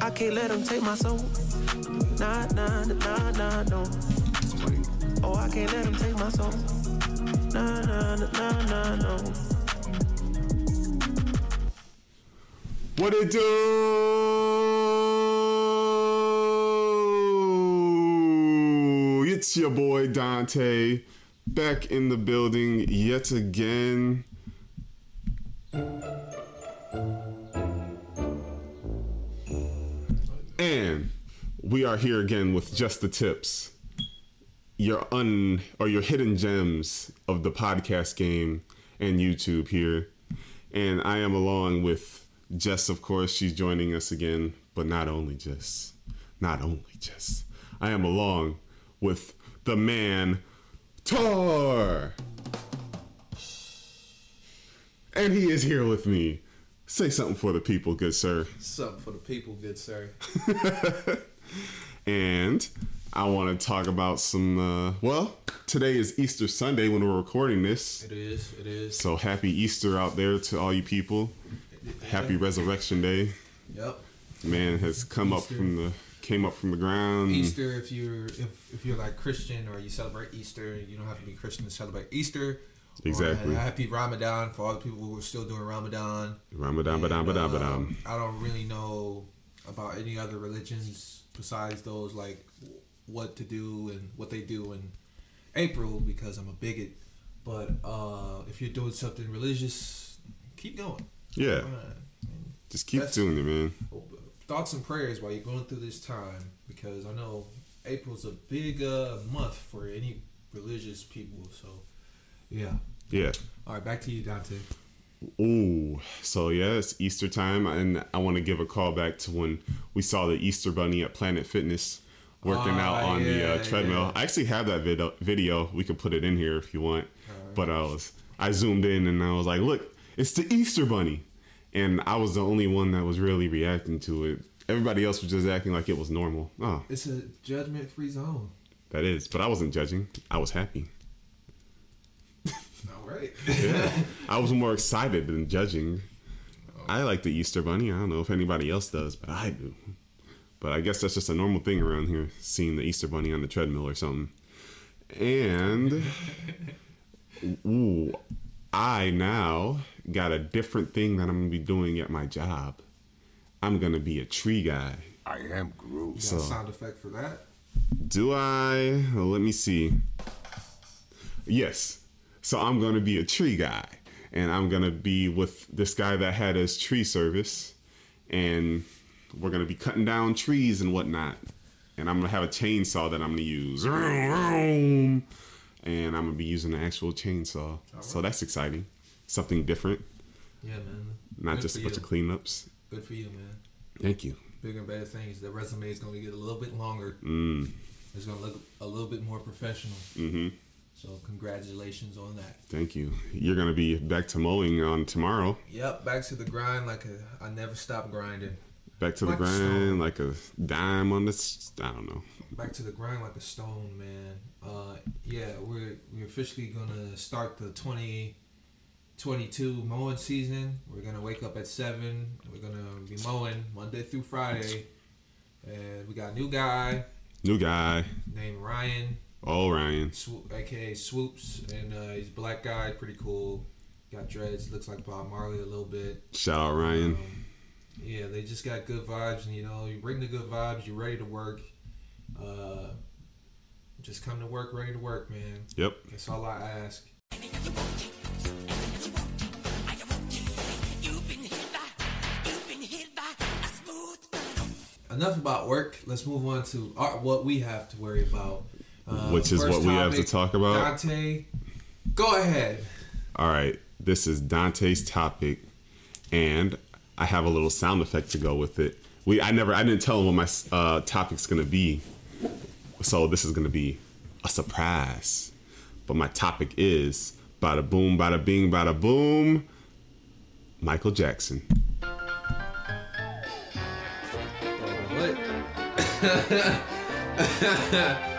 I can't let them take my soul. Nah, nah, nah, nah, no. Oh, I can't let them take my soul. Nah, nah, nah, nah, no. What it do? It's your boy Donte back in the building yet again. We are here again with just the tips. Your un or your hidden gems of the podcast game and YouTube here. And I am along with Jess, of course. She's joining us again, but not only Jess. Not only Jess. I am along with the man, Tar. And he is here with me. Say something for the people, good sir. Something for the people, good sir. And I want to talk about some, uh, well, today is Easter Sunday when we're recording this. It is. It is. So happy Easter out there to all you people. Happy Resurrection Day. Yep. Man has come up from the came up from the ground. Easter. If you're if, if you're like Christian or you celebrate Easter, you don't have to be Christian to celebrate Easter. Exactly. happy Ramadan for all the people who are still doing Ramadan. Ramadan, badam, And, badam, um, badam. I don't really know about any other religions besides those like what to do and what they do in April because I'm a bigot. But uh, if you're doing something religious, keep going. Yeah, Alright. And just keep That's- doing it, man. thoughts and prayers while you're going through this time because I know April's a big uh, month for any religious people. So, yeah. Yeah. All right, back to you, Donte. Ooh, so yeah, it's Easter time, and I want to give a call back to when we saw the Easter Bunny at Planet Fitness working Ah, out on the uh, treadmill. yeah. I actually have that video. Video we could put it in here if you want. But I was I zoomed in and I was like, look, it's the Easter Bunny, and I was the only one that was really reacting to it. Everybody else was just acting like it was normal. Oh, It's a judgment-free zone. that is. But I wasn't judging. I was happy. Right. Yeah, I was more excited than judging. I like the Easter Bunny. I don't know if anybody else does, but I do. But I guess that's just a normal thing around here, seeing the Easter Bunny on the treadmill or something. And ooh, I now got a different thing that I'm gonna be doing at my job. I'm gonna be a tree guy. I am Groot. Got So- a sound effect for that? Do I? Let me see. Yes. So I'm going to be a tree guy. And I'm going to be with this guy that had his tree service. And we're going to be cutting down trees and whatnot. And I'm going to have a chainsaw that I'm going to use. And I'm going to be using an actual chainsaw. So that's exciting. Something different, Yeah, man. not Good just a bunch you. of cleanups. Good for you, man. Thank you. Bigger and better things. The resume is going to get a little bit longer. Mm, It's going to look a little bit more professional. hmm So, congratulations on that. Thank you. You're going to be back to mowing on tomorrow. Yep, back to the grind like a, I never stop grinding. Back to the Like a grind, like a dime on the. I don't know. Back to the grind like a stone, man. Uh, yeah, we're we're officially gonna start the 2022 mowing season. We're gonna wake up at seven. We're gonna be mowing Monday through Friday, and we got a new guy New guy. named Ryan, Oh, Ryan. Swoop, aka Swoops, and uh, he's a black guy, pretty cool. Got dreads, looks like Bob Marley a little bit. Shout out Ryan. Um, yeah, they just got good vibes, and you know, you bring the good vibes. You're ready to work. Uh, just come to work, ready to work, man. Yep. That's all I ask. Enough about work. Let's move on to our, what we have to worry about. Uh, Which is what we have to talk about. Donte, go ahead. All right. This is Donte's topic, and I have a little sound effect to go with it. We I never I didn't tell him what my uh, topic's gonna be, so this is gonna be a surprise. But my topic is bada boom, bada bing, bada boom. Michael Jackson. What?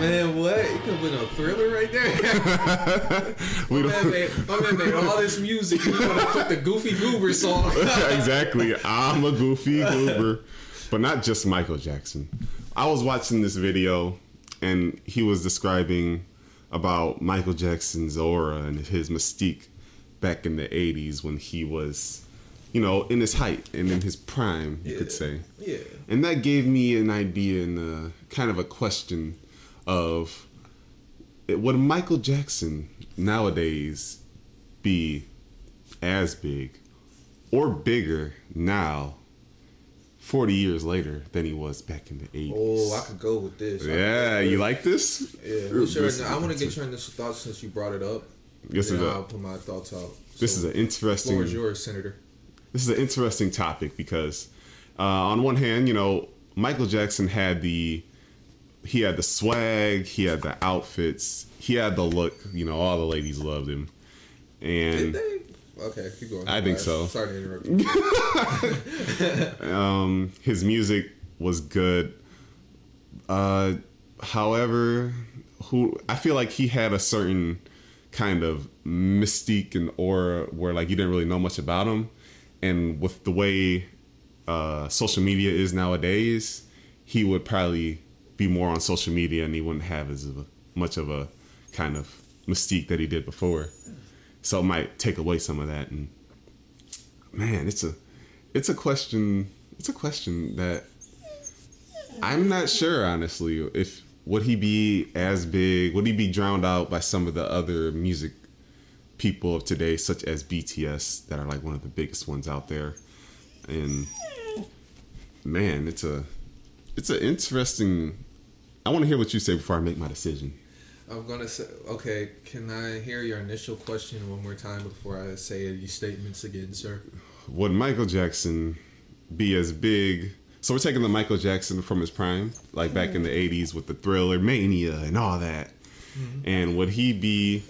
Man, what? You could have been a thriller right there. We my, man made, my man made all this music. You want to put the Goofy Goober song? exactly. I'm a goofy goober. but not just Michael Jackson. I was watching this video, and he was describing about Michael Jackson's aura and his mystique back in the '80s when he was, you know, in his height and in his prime, you could say. Yeah. And that gave me an idea and uh, kind of a question of would Michael Jackson nowadays be as big or bigger now, 40 years later, than he was back in the 80s? Oh, I could go with this. Yeah, you like this? Yeah, well, sure. I want to get your initial thoughts since you brought it up. This Then is a- I'll put my thoughts out. This So, is an interesting. Floor is yours, Senator. this is an interesting topic because uh, on one hand, you know, Michael Jackson had the he had the swag, he had the outfits, he had the look. You know, all the ladies loved him, Did and they? Okay, keep going. I think so. Sorry to interrupt. you. um, his music was good. Uh, however, who I feel like he had a certain kind of mystique and aura where like you didn't really know much about him, and with the way uh, social media is nowadays, he would probably be more on social media and he wouldn't have as much of a kind of mystique that he did before. So it might take away some of that. And man, it's a it's a question it's a question that I'm not sure honestly if would he be as big would he be drowned out by some of the other music people of today such as BTS that are like one of the biggest ones out there and man it's a it's an interesting I want to hear what you say before I make my decision I'm gonna say. Okay, can I hear your initial question one more time before I say these statements again, sir? would Michael Jackson be as big? So we're taking the Michael Jackson from his prime, like back in the mm-hmm. '80s with the Thriller, Mania, and all that. Mm-hmm. And would he be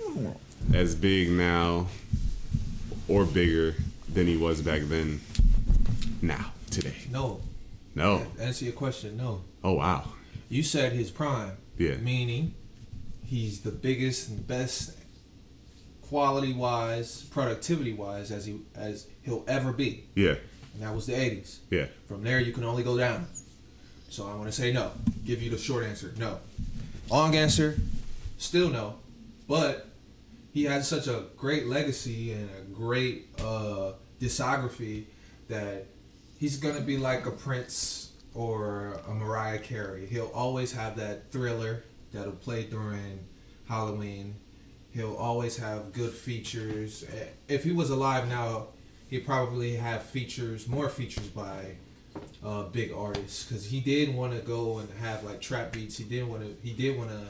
as big now, or bigger than he was back then? Now, today, No. no. Answer your question. No. Oh wow, You said his prime. Yeah. Meaning, he's the biggest and best, quality wise, productivity wise, as he as he'll ever be, yeah, and that was the '80s. yeah. From there, you can only go down. So I want to say no. Give you the short answer, no. Long answer, still no. But he has such a great legacy and a great uh, discography that he's gonna be like a Prince or a Mariah Carey. He'll always have that thriller that'll play during Halloween. He'll always have good features. If he was alive now, he'd probably have features, more features by uh, big artists, because he did want to go and have like trap beats. He did want to. He did want to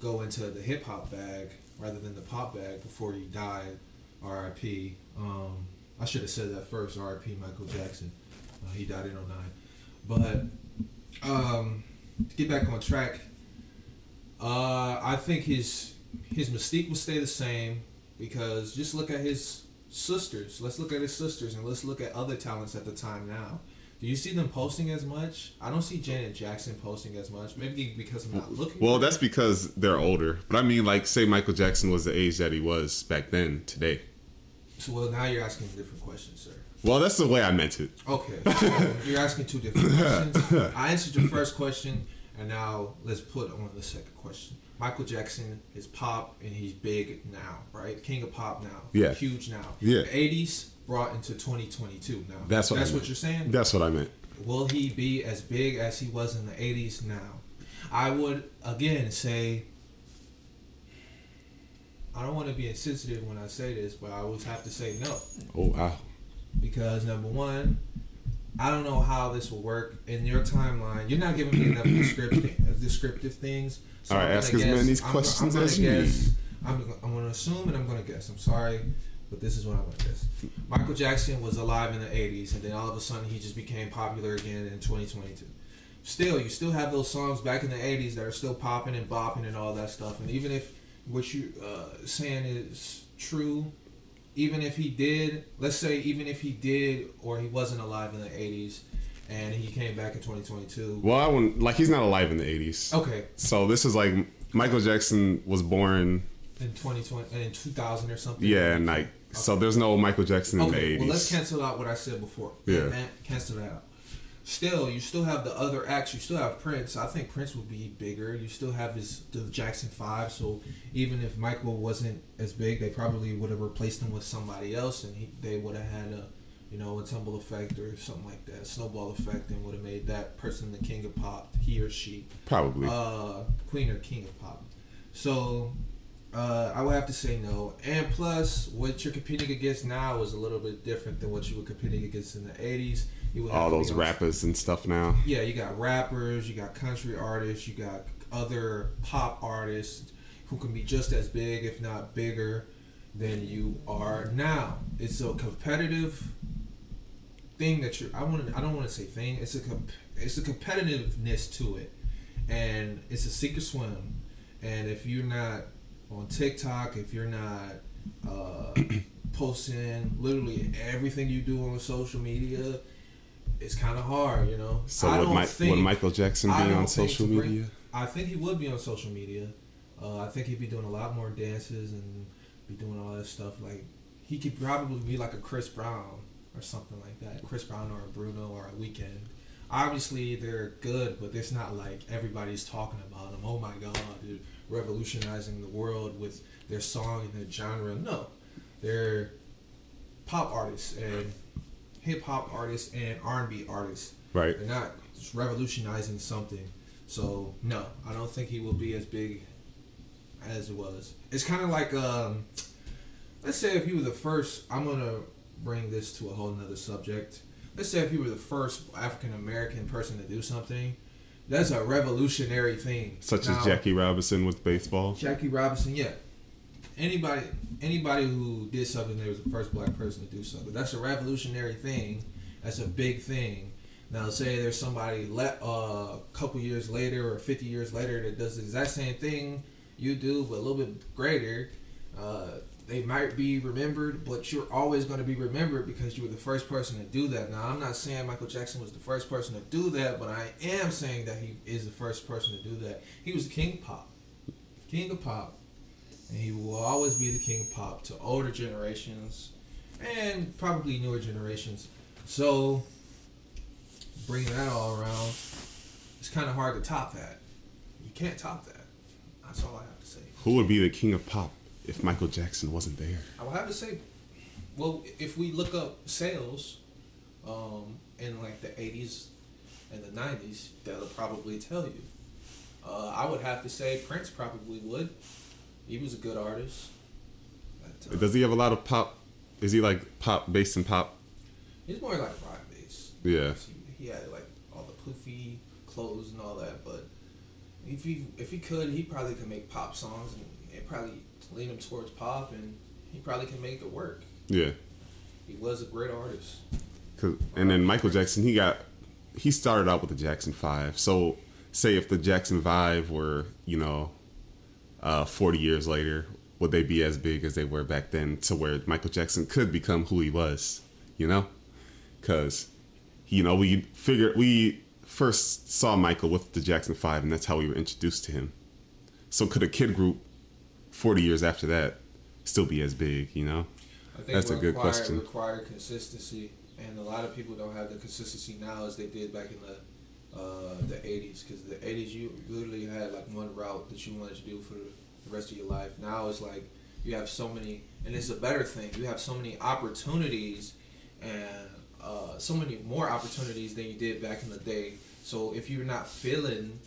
go into the hip hop bag rather than the pop bag before he died. R.I.P. Um, I should have said that first. R.I.P. Michael Jackson. Uh, he died in 09. But um, to get back on track, uh, I think his his mystique will stay the same because just look at his sisters. Let's look at his sisters and let's look at other talents at the time now. Do you see them posting as much? I don't see Janet Jackson posting as much. Maybe because I'm not looking. Well, that's because they're older. But I mean, like, say Michael Jackson was the age that he was back then, today. so. Well, now you're asking a different question, sir. Well, that's the way I meant it. Okay, so you're asking two different questions. I answered your first question, and now let's put on the second question. Michael Jackson is pop, and he's big now, right? King of pop now. Yeah. Huge now. Yeah. The 80s brought into 2022 now. That's what I That's meant. what you're saying. That's what I meant. Will he be as big as he was in the 80s now? I would again say I don't want to be insensitive when I say this, but I always have to say no Oh wow. Because number one, I don't know how this will work in your timeline. You're not giving me enough descriptive descriptive things. All right, ask as guess- many I'm- questions I'm, as gonna you guess, need. I'm, I'm going to assume and I'm going to guess. I'm sorry, but this is what I'm going to guess. Michael Jackson was alive in the 80s, and then all of a sudden he just became popular again in 2022. Still, you still have those songs back in the 80s that are still popping and bopping and all that stuff. And even if what you're uh, saying is true, even if he did, let's say, even if he did or he wasn't alive in the 80s and he came back in 2022. Well, I wouldn't like he's not alive in the '80s. Okay, So this is like Michael Jackson was born, in 2020 in 2000 or something. yeah, and like so there's no Michael Jackson in Okay, the '80s. well let's cancel out what I said before. Yeah. Cancel that out. Still, you still have the other acts. You still have Prince. I think Prince would be bigger. You still have his the Jackson Five. So even if Michael wasn't as big, they probably would have replaced him with somebody else, and he, they would have had a, you know, a tumble effect or something like that, snowball effect, and would have made that person the king of pop, he or she, Probably. uh, queen or king of pop. So. Uh, I would have to say no, and plus, what you're competing against now is a little bit different than what you were competing against in the '80s. All those rappers and stuff now. yeah, you got rappers, you got country artists, you got other pop artists who can be just as big, if not bigger, than you are now. It's a competitive thing that you're. I want. I don't want to say thing. It's a. Comp, it's a competitiveness to it, and it's a secret swim. And if you're not on TikTok, if you're not uh, posting literally everything you do on social media, it's kind of hard, you know. So I would, think- would Michael Jackson be on social bring- media? I think he would be on social media. Uh, I think he'd be doing a lot more dances and be doing all that stuff. Like he could probably be like a Chris Brown or something like that. Chris Brown or a Bruno or a Weeknd. Obviously they're good, but it's not like everybody's talking about them. Oh my God, dude, revolutionizing the world with their song and their genre. No, they're pop artists and hip hop artists and R and B artists. Right. They're not just revolutionizing something. So no, I don't think he will be as big as it was. It's kind of like um, let's say if he was the first. I'm gonna bring this to a whole nother subject. Let's say if you were the first African American person to do something, that's a revolutionary thing. Such Now, as Jackie Robinson with baseball. Jackie Robinson, yeah. Anybody, anybody who did something, they was the first black person to do something. That's a revolutionary thing. That's a big thing. Now, say there's somebody le- uh, a couple years later or 50 years later that does the exact same thing you do, but a little bit greater. Uh, they might be remembered, but you're always going to be remembered because you were the first person to do that. Now, I'm not saying Michael Jackson was the first person to do that, but I am saying that he is the first person to do that. He was king pop, king of pop, and he will always be the king of pop to older generations and probably newer generations. So, bringing that all around, it's kind of hard to top that. You can't top that. That's all I have to say. Who would be the king of pop if Michael Jackson wasn't there? I would have to say, well, if we look up sales um, in like the 80s and the 90s, that'll probably tell you. Uh, I would have to say Prince probably would. He was a good artist. Uh, Does he have a lot of pop? Is he like pop based in pop? he's more like rock based. Yeah. He, he had like all the poofy clothes and all that, but if he if he could, he probably could make pop songs and it probably lean him towards pop, and he probably can make it work. Yeah. He was a great artist. 'Cause- and then Michael Jackson, he got he started out with the Jackson Five. So say if the Jackson Five were you know uh, forty years later, would they be as big as they were back then? To where Michael Jackson could become who he was, you know? Because you know we figured we first saw Michael with the Jackson Five, and that's how we were introduced to him. So could a kid group forty years after that still be as big? You know? I think That's a good require- question. Require consistency, and a lot of people don't have the consistency now as they did back in the uh, the '80s. Because the '80s, you literally had like one route that you wanted to do for the rest of your life. Now it's like you have so many, and it's a better thing. You have so many opportunities, and uh, so many more opportunities than you did back in the day. So if you're not feeling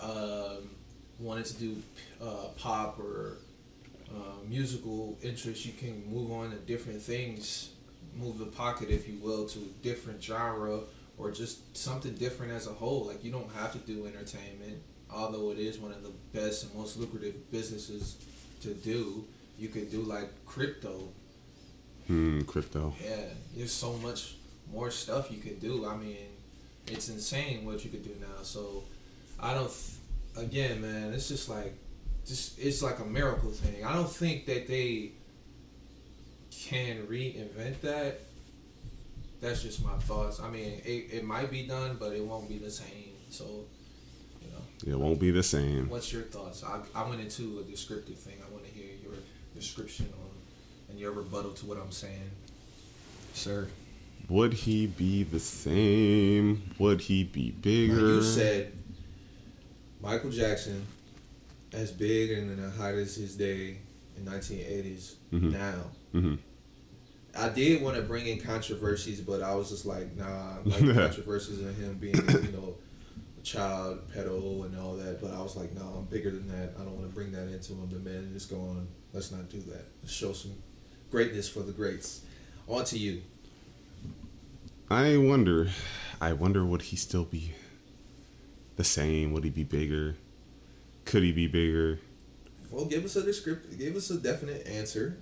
um, wanting to do uh, pop or uh, musical interest, you can move on to different things, move the pocket, if you will, to a different genre or just something different as a whole. Like you don't have to do entertainment, although it is one of the best and most lucrative businesses to do. You could do like crypto. Hmm, crypto. Yeah, there's so much more stuff you could do. I mean, it's insane what you could do now. So I don't. Again, man, it's just like, just it's like a miracle thing. I don't think that they can reinvent that. That's just my thoughts. I mean, it, it might be done, but it won't be the same. So, you know, It won't be the same. what's your thoughts? I, I went into a descriptive thing. I want to hear your description on and your rebuttal to what I'm saying, sir. Would he be the same? Would he be bigger? Now, you said Michael Jackson, as big and in the height as his day in 1980s. Mhm. Now, Mhm. I did want to bring in controversies, but I was just like, nah, like the controversies of him being, you know, a child pedo and all that. But I was like, no, I'm bigger than that. I don't want to bring that into him. The man is going, let's not do that. Let's show some greatness for the greats. On to you. I wonder. I wonder would he still be the same? Would he be bigger? Could he be bigger? Well, give us a description. Give us a definite answer.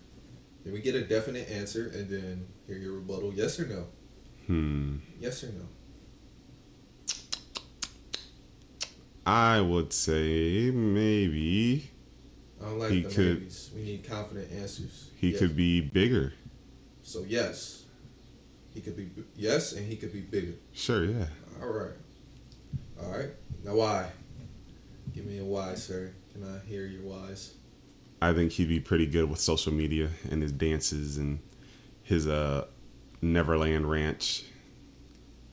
Then we get a definite answer, and then hear your rebuttal. Yes or no? Hmm. Yes or no? I would say maybe I don't like He the could- maybes. We need confident answers. he Yes. could be bigger. So yes, he could be yes, and he could be bigger. Sure, yeah. All right, all right. Now why? Give me a why, sir. Can I hear your whys? I think he'd be pretty good with social media and his dances and his uh Neverland Ranch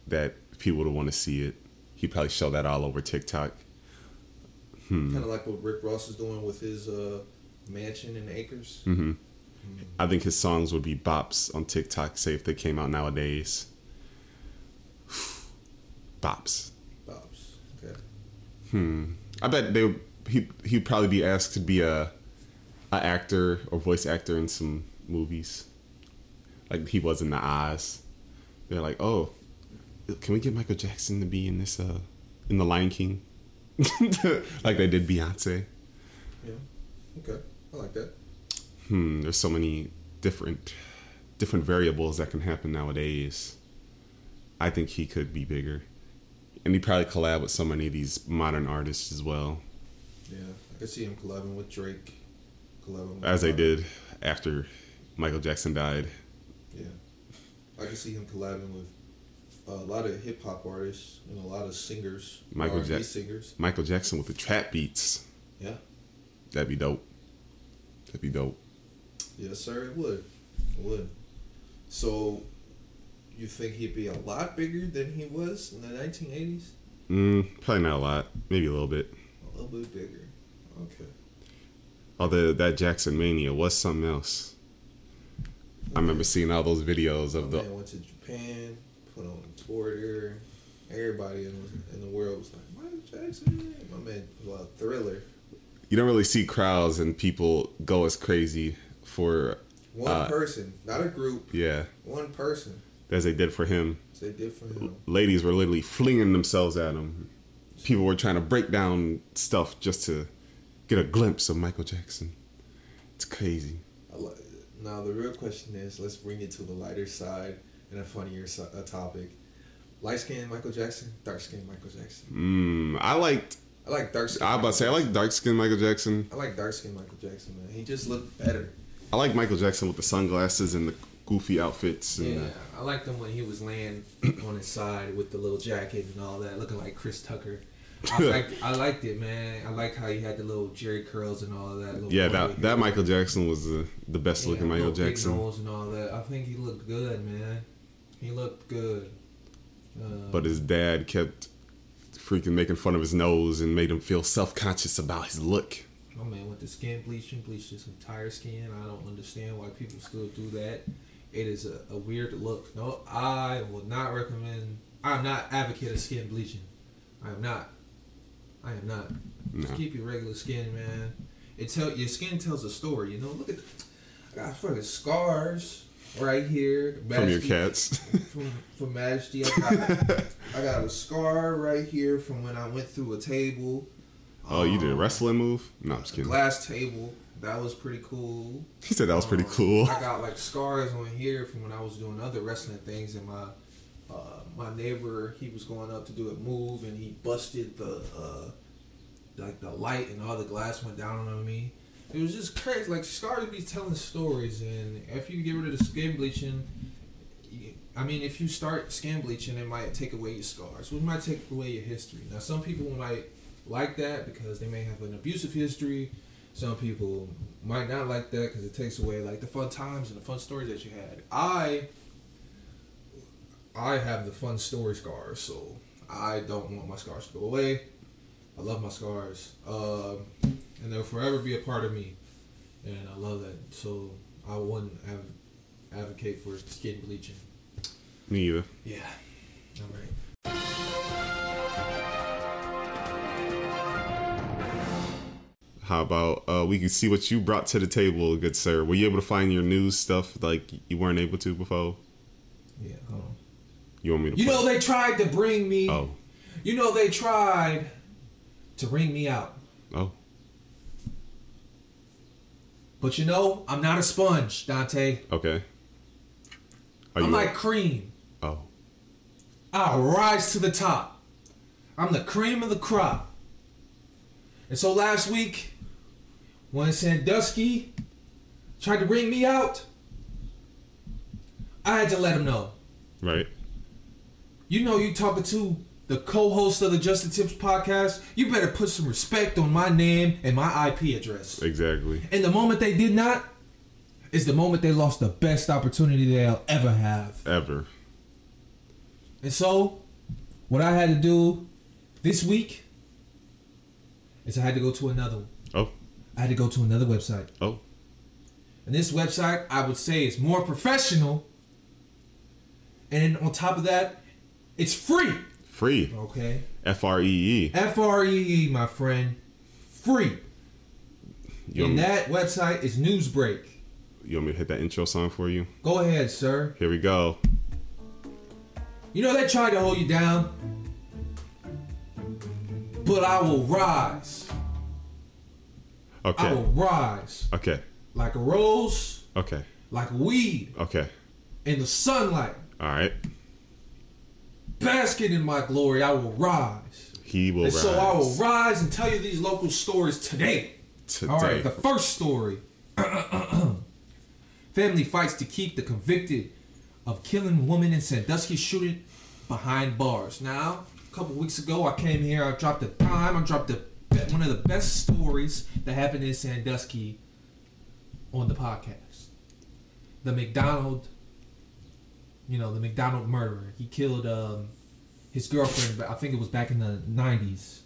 that people would want to see it. He'd probably show that all over TikTok. Hmm. Kind of like what Rick Ross is doing with his uh, mansion and acres. hmm I think his songs would be bops on TikTok, say if they came out nowadays. bops. Bops. Okay. Hmm. I bet they would- he he'd probably be asked to be a a actor or voice actor in some movies, like he was in the Oz. They're like, oh, can we get Michael Jackson to be in this uh in the Lion King, like they did Beyonce? Yeah. Okay. I like that. Hmm. There's so many different different variables that can happen nowadays. I think he could be bigger, and he probably collab with so many of these modern artists as well. Yeah, I could see him collabing with Drake. With as they did after Michael Jackson died. Yeah, I can see him collabing with a lot of hip hop artists and a lot of singers, Michael R&B singers. Michael Jackson with the trap beats. Yeah, That'd be dope. That'd be dope. yes, sir. It would. It would. So, you think he'd be a lot bigger than he was in the 1980s? Mm, probably not a lot. Maybe a little bit. A little bit bigger. Okay. Although that Jackson Mania was something else. I remember seeing all those videos of the. man went to Japan, put on Twitter. Everybody in, in the world was like, Michael Jackson. My man, well, Thriller. You don't really see crowds and people go as crazy for One Uh, person, not a group. yeah One person. as they did for him. So they did for him. Ladies were literally flinging themselves at him. People were trying to break down stuff just to get a glimpse of Michael Jackson. It's crazy. Now the real question is, let's bring it to the lighter side and a funnier uh, topic. Light skinned Michael Jackson, dark skinned Michael Jackson. Mm, I liked. I like dark. I about to say I like dark skinned Michael Jackson. I like dark skinned Michael Jackson, man. He just looked better. I like Michael Jackson with the sunglasses and the goofy outfits. And Yeah, I liked him when he was laying on his side with the little jacket and all that, looking like Chris Tucker. I liked, I liked it, man. I like how he had the little Jerry curls and all of that. Yeah, that hair. that Michael Jackson was the the best Yeah, looking Michael Jackson. and all that. I think he looked good, man. He looked good. Uh, But his dad kept freaking making fun of his nose and made him feel self conscious about his look. My man went to skin bleaching, bleached his entire skin. I don't understand why people still do that. It is a, a weird look. No, I will not recommend. I'm not advocate of skin bleaching. I am not. I am not. Just keep your regular skin, man. It tell your skin tells a story. You know, look at. I got fucking scars right here. From your cats. From from Majesty, I got, I got a scar right here from when I went through a table. oh, you did a Um, wrestling move? No, I'm just kidding. glass table. That was pretty cool. He said that was pretty Um, cool. I got like scars on here from when I was doing other wrestling things, in my uh, my neighbor he was going up to do a move, and he busted the uh, like the light, and all the glass went down on me. It was just crazy. Like scars be telling stories, and if you get rid of the skin bleaching. I mean, if you start skin bleaching, it might take away your scars. It might take away your history. Now, some people might like that because they may have an abusive history. Some people might not like that because it takes away like the fun times and the fun stories that you had. I I have the fun story scars, so I don't want my scars to go away. I love my scars, um, and they'll forever be a part of me, and I love that. So I wouldn't have advocate for skin bleaching. Me either. Yeah, all right. How about uh, we can see what you brought to the table, good sir? Were you able to find your news stuff like you weren't able to before? Yeah, hold on. You want me to? You play? know they tried to bring me. Oh, You know they tried to ring me out. oh, But you know, I'm not a sponge, Donte. okay. Are I'm like cream. oh, I'll rise to the top. I'm the cream of the crop. And so last week, when Sandusky tried to ring me out, I had to let him know. right. You know you talking to the co-host of the Justin Tips podcast. You better put some respect on my name and my IP address. Exactly. And the moment they did not is the moment they lost the best opportunity they'll ever have. Ever. And so, what I had to do this week is I had to go to another one. Oh, I had to go to another website. oh, And this website, I would say, is more professional. And on top of that, it's free. free. Okay. F R E E. F R E E, my friend. Free. You And that website is Newsbreak. You want me to hit that intro song for you? Go ahead, sir. Here we go. You know they tried to hold you down. But I will rise. Okay. I will rise. Okay. Like a rose, Okay. like a weed Okay. in the sunlight. All right. Basking in my glory, I will rise. He will and rise. so I will rise and tell you these local stories today. Today. All right, the first story. Family fights to keep the convicted of killing woman in Sandusky shooting behind bars. Now, a couple weeks ago, I came here. I dropped a time. I dropped the one of the best stories that happened in Sandusky on the podcast. The McDonald, you know, the McDonald murderer. He killed um, his girlfriend. But I think it was back in the '90s.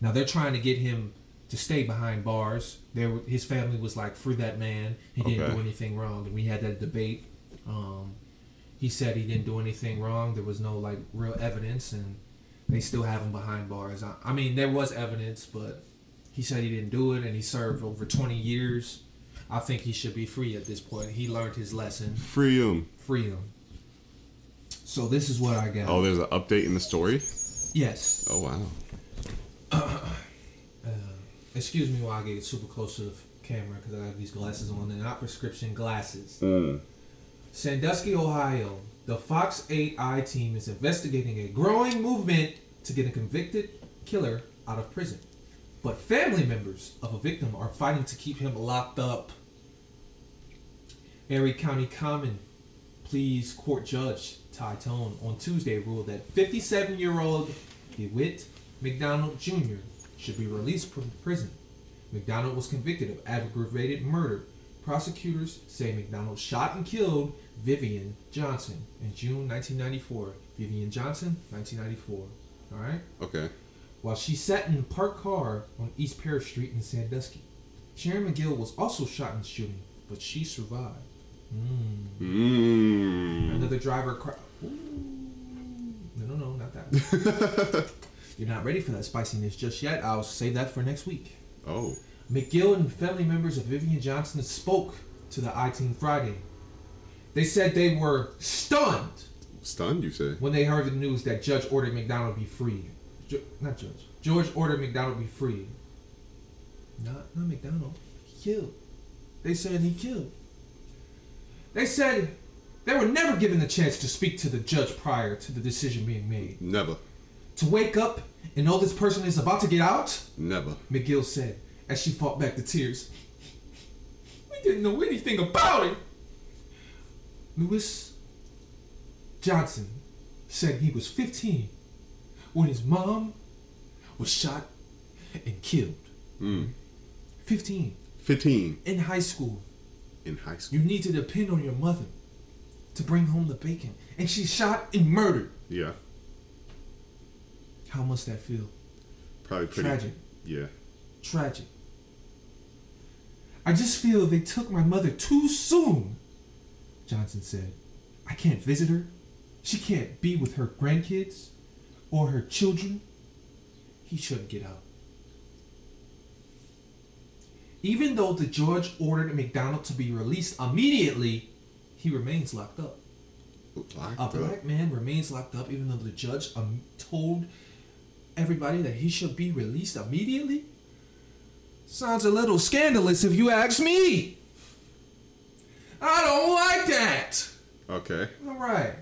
Now they're trying to get him to stay behind bars. There, his family was like, "Free that man. He didn't Okay. do anything wrong." And we had that debate. Um, he said he didn't do anything wrong. There was no like real evidence, and they still have him behind bars. I, I mean, there was evidence, but he said he didn't do it, and he served over 20 years. I think he should be free at this point. He learned his lesson. Free him. Free him. So this is what I got. Oh, there's an update in the story. yes. Oh wow. Uh, excuse me while I get super close to the camera because I have these glasses on. They're not prescription glasses. Mm. Sandusky, Ohio. The Fox 8 I team is investigating a growing movement to get a convicted killer out of prison. But family members of a victim are fighting to keep him locked up. Erie County Common Pleas Court Judge Tygh Tone on Tuesday ruled that 57 year old DeWitt McDonald Jr. should be released from prison. McDonald was convicted of aggravated murder. Prosecutors say McDonald shot and killed Vivian Johnson in June 1994. Vivian Johnson, 1994. All right? Okay. While she sat in a parked car on East Paris Street in Sandusky. Sharon McGill was also shot in the shooting, but she survived. Mm. Mm. Another driver Ooh. No, no, no, not that. You're not ready for that spiciness just yet. I'll save that for next week. Oh. McGill and family members of Vivian Johnson spoke to the I Team Friday. They said they were stunned Stunned, you say? when they heard the news that Judge ordered McDonald be freed. Ju- not Judge. George ordered McDonald be freed. Not, not McDonald. He killed. They said he killed. They said they were never given the chance to speak to the judge prior to the decision being made. Never. To wake up and know this person is about to get out? Never. McGill said as she fought back the tears. We didn't know anything about it. Lewis Johnson said he was 15 when his mom was shot and killed. Mm. 15 15 in high school. in high school. You need to depend on your mother to bring home the bacon and she's shot and murdered. Yeah. How must that feel? Probably pretty. Tragic. Yeah. Tragic. I just feel they took my mother too soon, Johnson said. I can't visit her. She can't be with her grandkids or her children. He shouldn't get out. Even though the judge ordered McDonald to be released immediately, he remains locked up. Locked A up. black man remains locked up even though the judge um, told everybody that he should be released immediately? Sounds a little scandalous if you ask me. I don't like that. Okay. All right.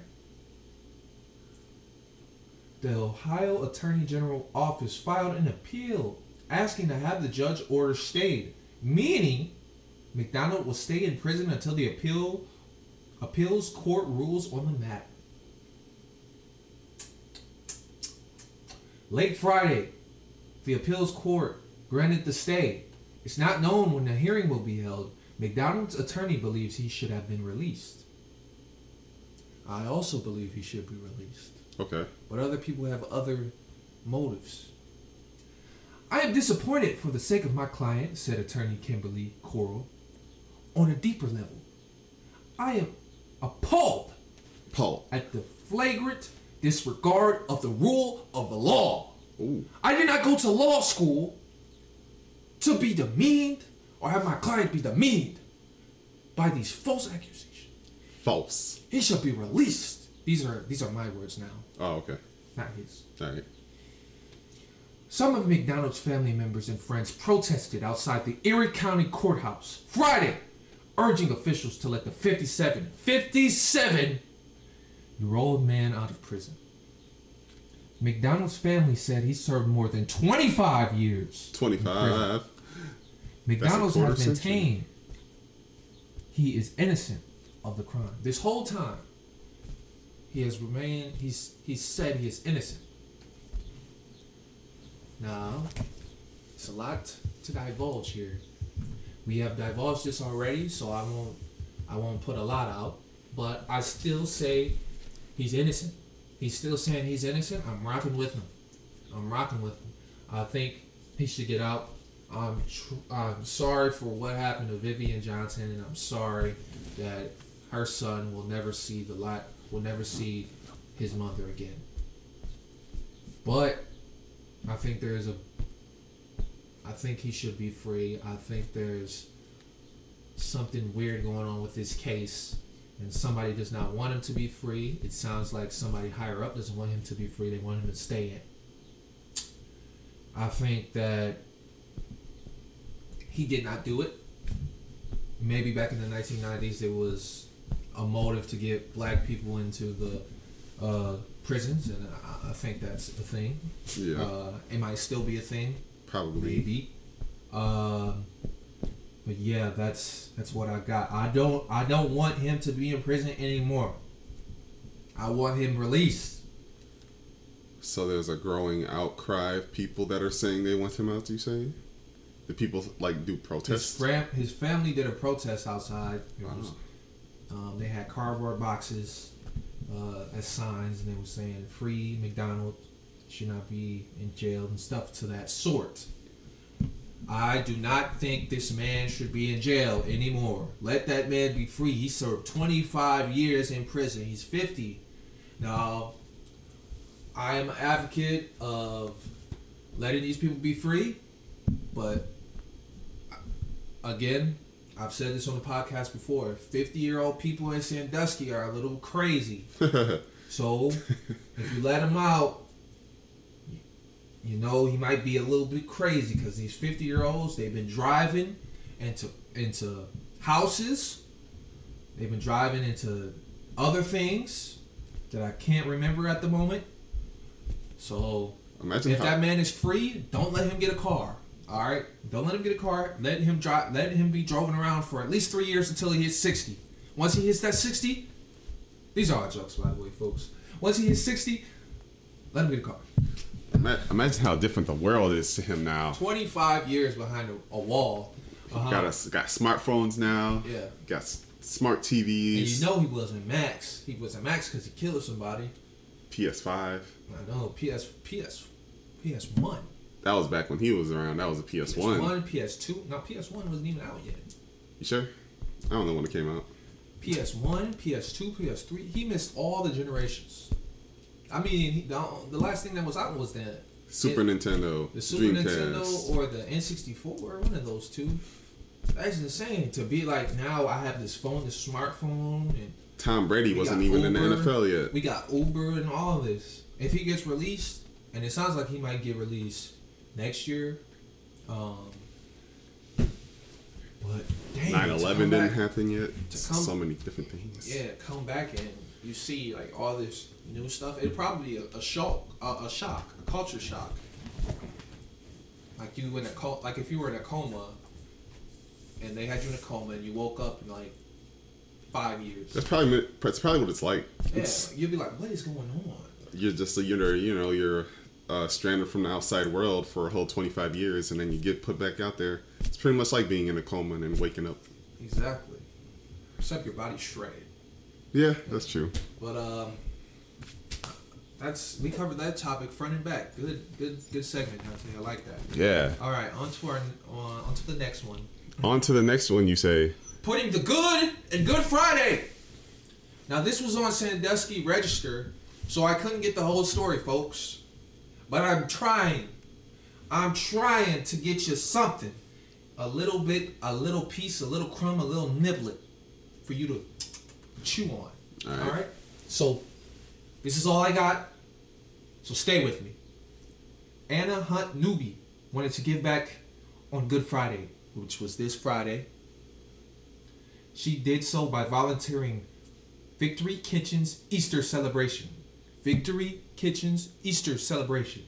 The Ohio Attorney General office filed an appeal asking to have the judge order stayed, meaning McDonald will stay in prison until the appeal appeals court rules on the matter. Late Friday, the appeals court granted the stay. It's not known when the hearing will be held. McDonald's attorney believes he should have been released. I also believe he should be released. Okay. But other people have other motives. I am disappointed for the sake of my client, said attorney Kimberly Coral. On a deeper level, I am appalled Paul. at the flagrant disregard of the rule of the law. Ooh. I did not go to law school to be demeaned or have my client be demeaned by these false accusations. False. He shall be released. These are these are my words now, Oh, okay. not his. All right. Some of McDonald's family members and friends protested outside the Erie County Courthouse Friday, urging officials to let the 57, 57 year old man out of prison. McDonald's family said he served more than 25 years. 25. McDonald's has maintained he is innocent of the crime. This whole time, he has remained. He's he's said he is innocent. Now, it's a lot to divulge here. We have divulged this already, so I won't I won't put a lot out. But I still say he's innocent. He's still saying he's innocent. I'm rocking with him. I'm rocking with him. I think he should get out. I'm tr- I'm sorry for what happened to Vivian Johnson, and I'm sorry that her son will never see the light. Will never see his mother again. But I think there's a. I think he should be free. I think there's something weird going on with this case, and somebody does not want him to be free. It sounds like somebody higher up doesn't want him to be free. They want him to stay in. I think that he did not do it. Maybe back in the 1990s there was a motive to get black people into the uh, prisons, and I, I think that's a thing. Yeah. Uh, it might still be a thing, Probably. maybe. Um, but yeah, that's that's what I got. I don't I don't want him to be in prison anymore. I want him released. So there's a growing outcry of people that are saying they want him out. You saying? The people like do His, protests. fam- his family did a protest outside. It was, um, they had cardboard boxes uh, as signs, and they were saying "Free McDonald should not be in jail" and stuff to that sort. I do not think this man should be in jail anymore. Let that man be free. He served 25 years in prison. He's 50. Now, I am an advocate of letting these people be free, but again, I've said this on the podcast before. 50 year old people in Sandusky are a little crazy. So, if you let them out, you know he might be a little bit crazy because these 50 year olds they've been driving into into houses, they've been driving into other things that I can't remember at the moment. So Imagine if how, that man is free, don't let him get a car. All right, don't let him get a car. Let him drive. Let him be driving around for at least three years until he hits sixty. Once he hits that sixty, these are all jokes, by the way, folks. Once he hits sixty, let him get a car. Ima- imagine how different the world is to him now. Twenty-five years behind a, a wall. Uh-huh. Got us got smartphones now. Yeah. Got s- smart TVs. And you know he wasn't Max. He wasn't Max because he killed somebody. PS5. I know. PS PS PS One. That was back when he was around. That was a PS One. PS One, PS Two. Now PS One wasn't even out yet. You sure? I don't know when it came out. PS One, PS Two, PS Three. He missed all the generations. I mean, the, the last thing that was out was that Super it- Nintendo, the Super Dreamcast. Nintendo or the N64, one of those two. That's insane to be like now. I have this phone, this smartphone, and Tom Brady wasn't even in the NFL yet. we got Uber and all this. If he gets released, and it sounds like he might get released next year, um, but dang, 9/11 didn't back- happen yet. come- so many different things. Yeah, come back and you see like all this new stuff. It'd probably be a, a shock, a, a shock, a culture shock. Like you in a coma, like if you were in a coma, and they had you in a coma and you woke up in like five years. That's probably that's probably what it's like. Yeah, It's, you'd be like, what is going on? you're just a, you're you know you're uh, stranded from the outside world for a whole 25 years, and then you get put back out there. It's pretty much like being in a coma and then waking up. Exactly. Except your body's shredded. Yeah, that's true. But um, that's we covered that topic front and back. Good, good, good segment, Donte. I like that. Yeah. All right, on to our on, on to the next one. On to the next one. You say Putting the good in Good Friday. Now this was on Sandusky Register, so I couldn't get the whole story, folks. But I'm trying. I'm trying to get you something. A little bit, a little piece, a little crumb, a little niblet for you to chew on. All right. All right. So this is all I got. So stay with me. Anna Hunt Newby wanted to give back on Good Friday, which was this Friday. She did so by volunteering Victory Kitchen's Easter celebration. Victory Kitchen's Easter celebration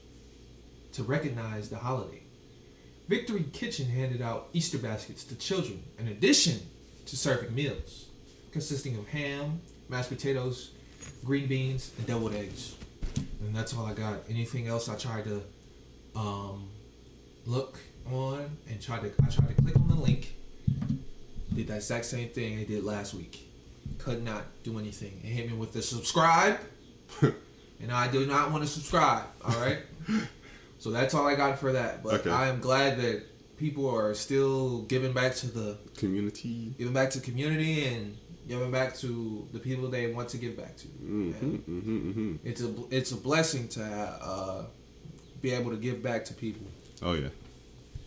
to recognize the holiday. Victory Kitchen handed out Easter baskets to children in addition to serving meals consisting of ham, mashed potatoes, green beans, and deviled eggs. And that's all I got. Anything else I tried to um, look on and tried to I tried to click on the link. Did that exact same thing I did last week. Could not do anything. It hit me with the subscribe. and I do not want to subscribe. All right. so that's all I got for that. But Okay. I am glad that people are still giving back to the community. giving back to community and giving back to the people they want to give back to. hmm And hmm hmm It's a it's a blessing to uh, be able to give back to people. Oh yeah.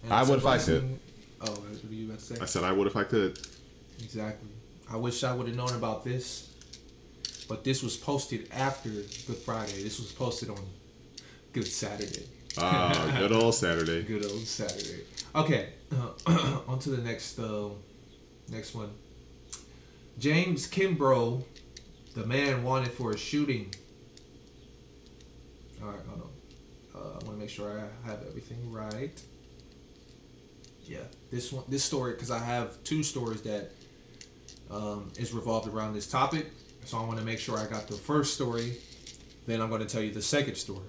And I would if I could. Oh, that's what you about to say? I said I would if I could. Exactly. I wish I would have known about this, but this was posted after Good Friday. This was posted on Good Saturday. Ah, good old Saturday. Good old Saturday. Okay, uh, on to the next uh, next one. James Kimbrough, the man wanted for a shooting. All right, hold on. Uh, I want to make sure I have everything right. Yeah, this one, this story, because I have two stories that um, is revolved around this topic. So I want to make sure I got the first story. Then I'm going to tell you the second story.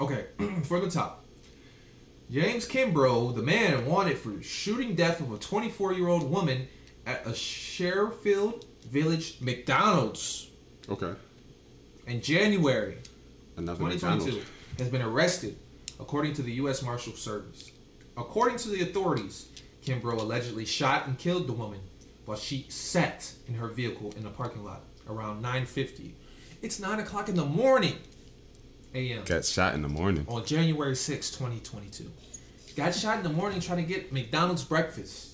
Okay, for the top. James Kimbrough, the man wanted for shooting death of a 24 year old woman at a Sheffield Village McDonald's Okay. in January Another 2022, McDonald's. has been arrested, according to the U.S. Marshal Service. According to the authorities, Kimbrough allegedly shot and killed the woman while she sat in her vehicle in the parking lot around 9:50. It's 9 o'clock in the morning, a.m. Got shot in the morning. on January 6, 2022. Got shot in the morning trying to get McDonald's breakfast.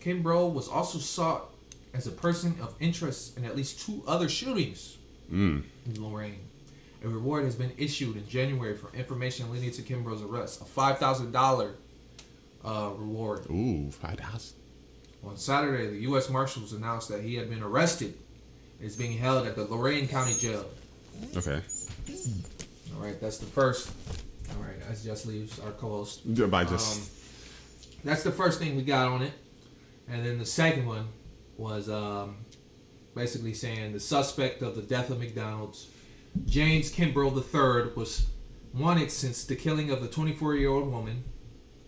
Kimbrough was also sought as a person of interest in at least two other shootings Mm. in Lorain. A reward has been issued in January for information leading to Kimbrough's arrest. A five thousand dollar uh, reward. Ooh, five thousand. On Saturday, the U.S. Marshals announced that he had been arrested is being held at the Lorain County Jail. Okay. All right, that's the first. All right, as just leaves our co-host. Yeah, By just Um, that's the first thing we got on it, and then the second one was um, basically saying the suspect of the death of McDonald's, James Kimbrough III, was wanted since the killing of the 24-year-old woman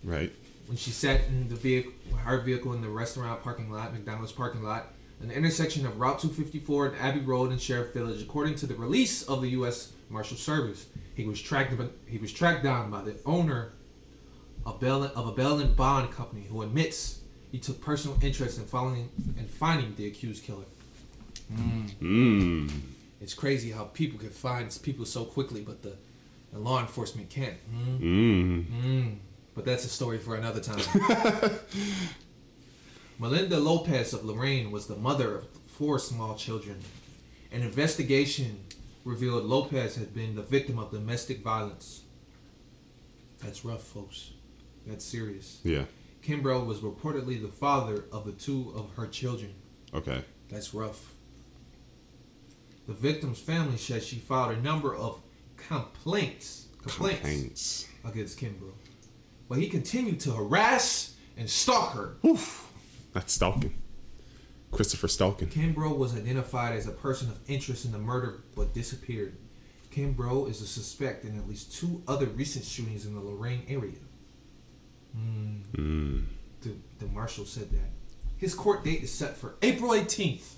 right. when she sat in the vehicle, her vehicle in the restaurant parking lot, McDonald's parking lot, an intersection of Route 254 and Abbe Road in Sheffield Village, according to the release of the U.S. Marshal Service. He was tracked. He was tracked down by the owner of Bell of a Bell and Bond company, who admits he took personal interest in following and finding the accused killer. Mmm. It's crazy how people can find people so quickly, but the, the law enforcement can't. Mm. Mm. But that's a story for another time. Melinda Lopez of Lorain was the mother of four small children. An investigation revealed Lopez had been the victim of domestic violence. That's rough, folks. That's serious. Yeah. Kimbrough was reportedly the father of the two of her children. Okay. That's rough. The victim's family said she filed a number of complaints, complaints, Complaints. against Kimbrough, but he continued to harass and stalk her. Oof. That's stalking. Christopher stalking. Kimbrough was identified as a person of interest in the murder but disappeared. Kimbrough is a suspect in at least two other recent shootings in the Lorain area. Mm, Mmm. the, the marshal said that. His court date is set for April 18th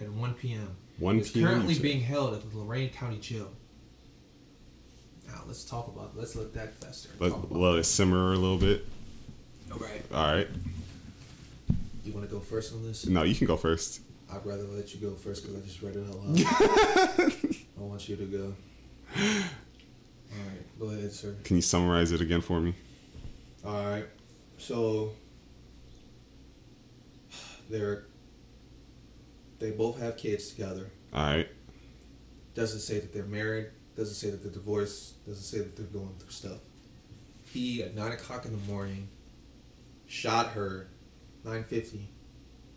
at 1 p.m. 1 He's p.m. currently being held at the Lorain County Jail. Now let's talk about let's let that fester. Let, let it simmer a little bit. All right. All right. You want to go first on this? No, you can go first. I'd rather let you go first because I just read it out loud. I want you to go. All right, go ahead, sir. Can you summarize it again for me? All right, so they're they both have kids together. All right. Doesn't say that they're married. Doesn't say that they're divorced. Doesn't say that they're going through stuff. He at nine o'clock in the morning shot her, nine fifty,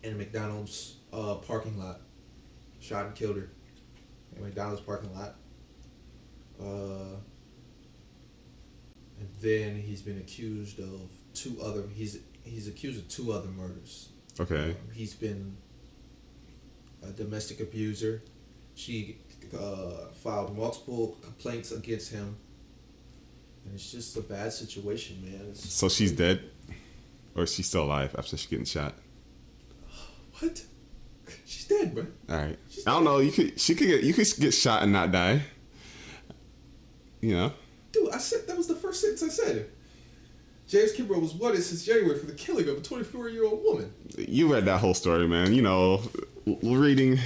in a McDonald's uh, parking lot. Shot and killed her in a McDonald's parking lot. Uh, and then he's been accused of two other. He's he's accused of two other murders. Okay. Um, he's been a domestic abuser. She uh, filed multiple complaints against him, and it's just a bad situation, man. It's, So she's dead, or is she still alive after she getting shot? what? She's dead, bro. All right. I don't know. You could. She could get. You could get shot and not die. You know. Dude, I said that was the first sentence I said. James Kimbrough was wanted since January for the killing of a 24-year-old woman. You read that whole story, man. You know, reading.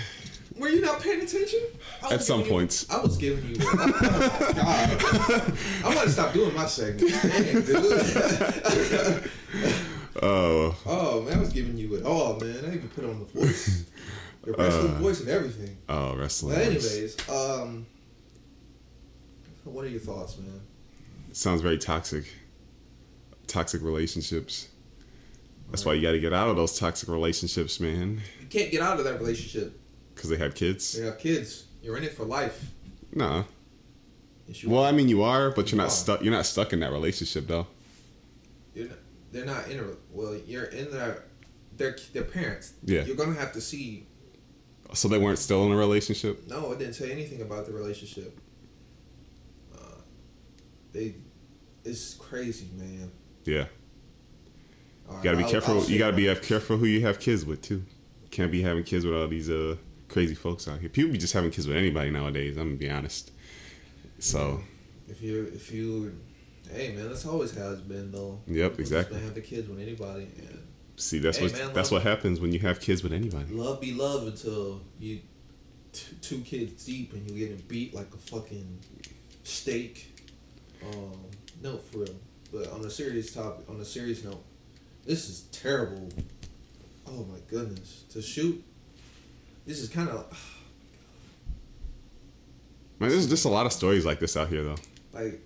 Were you not paying attention? At some you- points. I was giving you. Oh, God. I'm gonna stop doing my segment. Dang. Oh. Oh man, I was giving you it all, man. I even put on the voice, your wrestling Uh, voice and everything. Oh, wrestling. But voice. anyways, um, what are your thoughts, man? sounds very toxic. Toxic relationships. That's why you got to get out of those toxic relationships, man. You can't get out of that relationship. Because they have kids. They have kids. You're in it for life. Nah. Yes, Well, are. I mean, you are, but you're not stuck. You're not stuck in that relationship, though. You're not, they're not in a. Well, you're in their. They're their parents. Yeah. You're gonna have to see. So they weren't still in a relationship. No, it didn't say anything about the relationship. Uh, they, it's crazy, man. Yeah. All You gotta be I'll- careful. I'll You gotta be careful who you have kids with too. Can't be having kids with all these uh crazy folks out here. People be just having kids with anybody nowadays. I'm gonna be honest. So If you if you, hey man, that's always how it's been though. Yep, People exactly. Just have the kids with anybody and see, that's Hey, what man, that's what happens when you have kids with anybody. love be love until you t- two kids deep and you getting beat like a fucking steak. Um, no, for real. But on a serious topic, on a serious note, this is terrible. Oh my goodness, to shoot. This is kind of Man, there's just a lot of stories like this out here, though. like,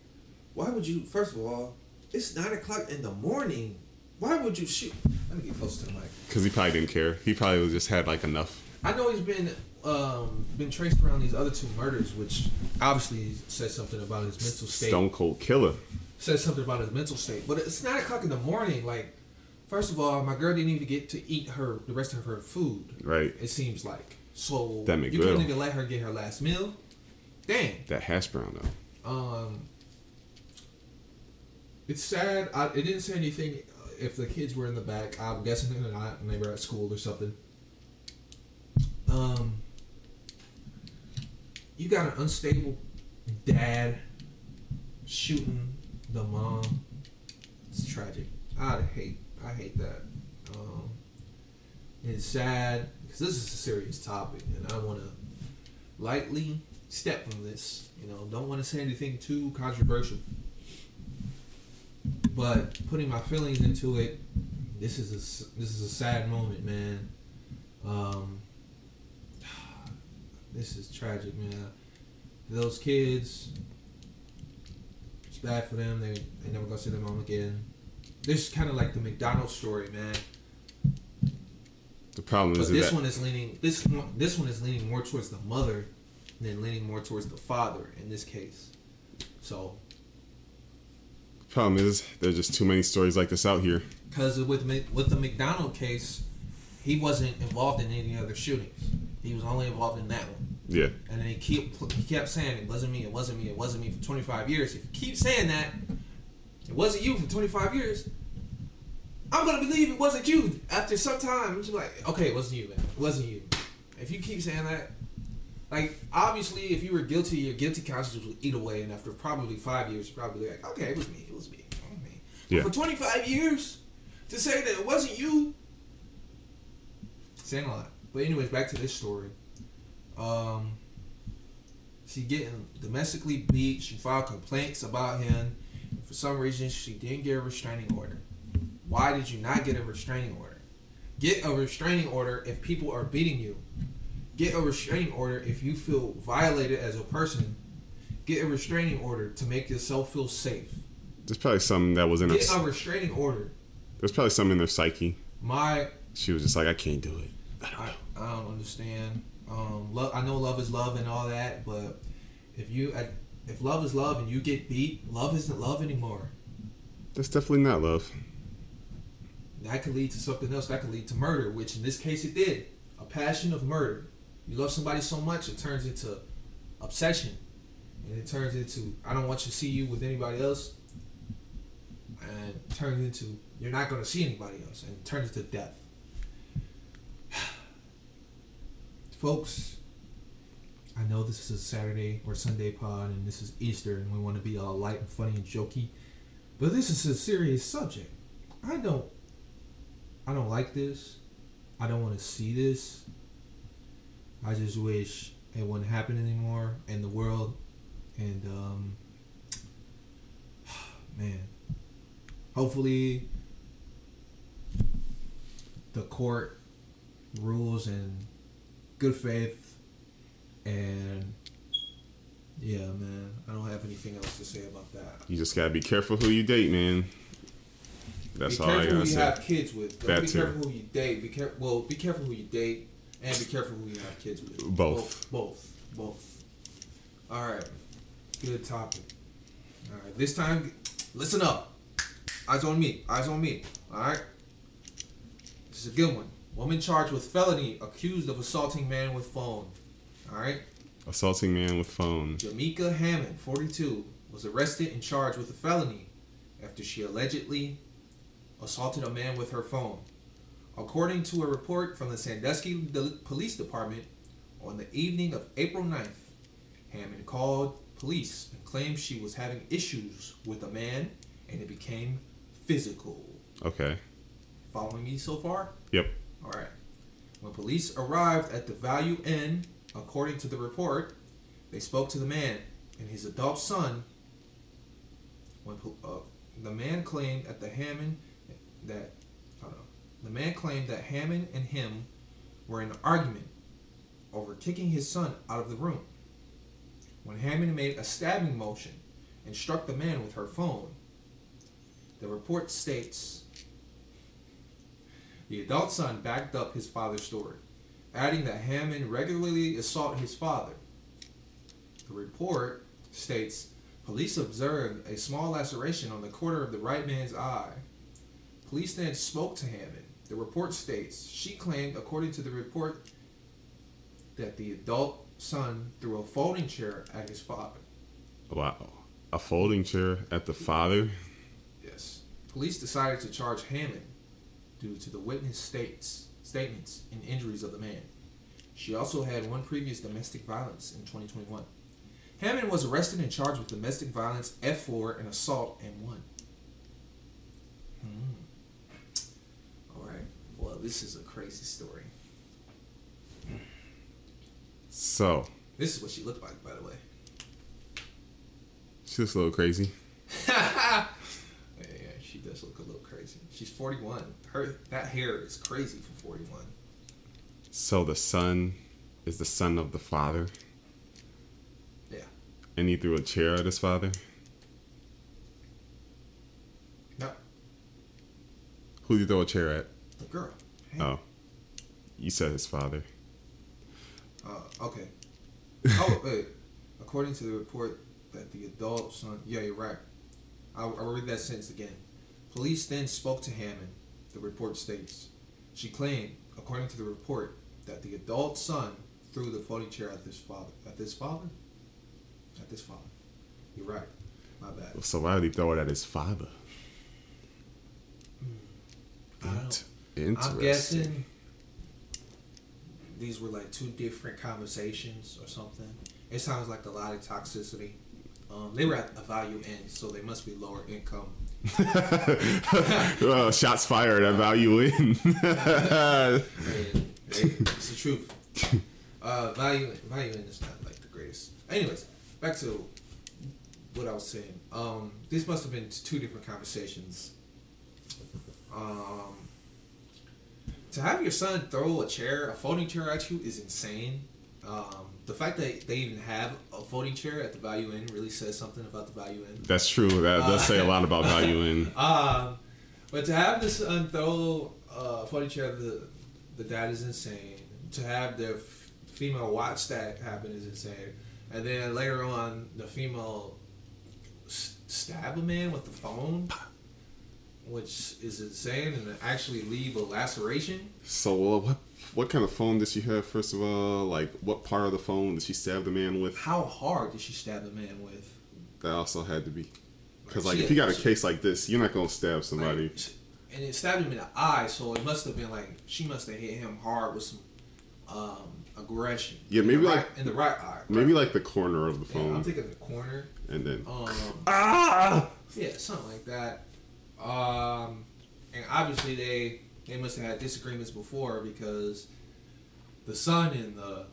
why would you? First of all, it's nine o'clock in the morning. Why would you shoot? Let me get close to the mic. Because he probably didn't care. He probably just had like enough. I know he's been um, been traced around these other two murders, which obviously says something about his mental state. Stone cold killer. Says something about his mental state. But it's nine o'clock in the morning. Like, first of all, my girl didn't even get to eat her the rest of her food. Right. It seems like so. That you couldn't even let her get her last meal. Dang. That hash brown though. Um, it's sad. I, it didn't say anything uh, if the kids were in the back. I'm guessing they're not, and they were at school or something. Um, you got an unstable dad shooting the mom. It's tragic. I hate. I hate that. Um, it's sad because this is a serious topic, and I want to lightly step on this. You know, don't want to say anything too controversial, but putting my feelings into it. This is a this is a sad moment, man. Um, this is tragic, man. Those kids, it's bad for them. They they never gonna see their mom again. This is kind of like the McDonald's story, man. The problem But is this that one is leaning this one this one is leaning more towards the mother than leaning more towards the father in this case. So, problem is there's just too many stories like this out here. because with with the McDonald case, he wasn't involved in any other shootings. He was only involved in that one. Yeah, And then he keep he kept saying it wasn't me, it wasn't me, it wasn't me for 25 years. If you keep saying that, it wasn't you for 25 years. I'm gonna believe it wasn't you. After some time, I'm just like, okay, it wasn't you, man. It wasn't you. If you keep saying that, like obviously, if you were guilty, your guilty conscience would eat away, and after probably five years, you're probably like, okay, it was me, it was me, it was me. Yeah. for 25 years, to say that it wasn't you, saying a lot. But anyways, back to this story. Um, she getting domestically beat. She filed complaints about him. For some reason, she didn't get a restraining order. Why did you not get a restraining order? Get a restraining order if people are beating you. Get a restraining order if you feel violated as a person. Get a restraining order to make yourself feel safe. there's probably something that was in her. Get a restraining order. There's probably something in their psyche. My She was just like, I can't do it. I don't I. I don't understand. Um, love, I know love is love and all that, but if you if love is love and you get beat, love isn't love anymore. That's definitely not love. That could lead to something else. That could lead to murder, which in this case it did. A passion of murder. You love somebody so much, it turns into obsession, and it turns into I don't want you to see you with anybody else, and turns into you're not going to see anybody else, and turns into death. Folks, I know this is a Saturday or Sunday pod, and this is Easter, and we want to be all light and funny and jokey, but this is a serious subject. I don't, I don't like this. I don't want to see this. I just wish it wouldn't happen anymore in the world, and um, man, hopefully the court rules in good faith and yeah man i don't have anything else to say about that You just gotta be careful who you date, man. That's be all I careful gotta who you say. have kids with don't That be too. careful who you date be careful well be careful who you date and be careful who you have kids with. Both. both. Both, both. all right. Good topic. All right. This time listen up. Eyes on me. Eyes on me. All right? This is a good one. Woman charged with felony accused of assaulting man with phone. All right? Assaulting man with phone. Jamaica Hammond, 42, was arrested and charged with a felony after she allegedly assaulted a man with her phone. According to a report from the Sandusky Police Department, on the evening of April 9th, Hammond called police and claimed she was having issues with a man and it became physical. Okay. Following me so far? Yep. All right. When police arrived at the Value Inn, according to the report, they spoke to the man and his adult son. When uh, the man claimed at the Hammond that, the man claimed that Hammond and him were in an argument over kicking his son out of the room. When Hammond made a stabbing motion and struck the man with her phone, the report states the adult son backed up his father's story, adding that Hammond regularly assaulted his father. The report states police observed a small laceration on the corner of the right man's eye. Police then spoke to Hammond. The report states she claimed, according to the report, that the adult son threw a folding chair at his father. Wow. A folding chair at the father. Yes. Police decided to charge Hammond due to the witness states statements and injuries of the man. She also had one previous domestic violence in 2021. Hammond was arrested and charged with domestic violence, F4, and assault M1. Hmm. All right. Well, this is a crazy story. So This is what she looked like, by the way. she looks a little crazy. yeah, she does look a little crazy. She's 41. Her that hair is crazy for 41. So the son is the son of the father, Yeah. and he threw a chair at his father. No, Who did you throw a chair at? the girl. Oh, you said his father. Uh, okay. Oh, wait. According to the report that the adult son, yeah, you're right. I'll, I'll read that sentence again. Police then spoke to Hammond. The report states she claimed, according to the report, that the adult son threw the folding chair at this father. At this father. At this father. You're right. My bad. So why would he throw it at his father? I don't- Int- I'm guessing these were like two different conversations or something. It sounds like a lot of toxicity. Um, they were at a Value Inn, so they must be lower income. Uh, shots fired at Value Inn. And, it's the truth. Uh, value Value Inn is not like the greatest. Anyways, back to what I was saying. Um, this must have been two different conversations. Um, to have your son throw a chair, a folding chair at you is insane. Um, the fact that they even have a folding chair at the Value Inn really says something about the Value Inn. That's true. That does say a lot about value in. Um, but to have this son throw uh, folding chair at the the dad is insane. To have the f- female watch that happen is insane. And then later on, the female s- stab a man with the phone, which is insane, and actually leave a laceration. So uh, what what kind of phone did she have? First of all, like what part of the phone did she stab the man with? How hard did she stab the man with? That also had to be because Like, if you got a she- case like this, you're not gonna stab somebody. Like, and it stabbed him in the eye, so it must have been like she must have hit him hard with some um, aggression. Yeah, maybe like- right, in the right eye. Maybe like the corner of the Yeah, I'm phone, thinking the corner. and then Um, ah. yeah, something like that. Um, and obviously they they must have had disagreements before because the son and the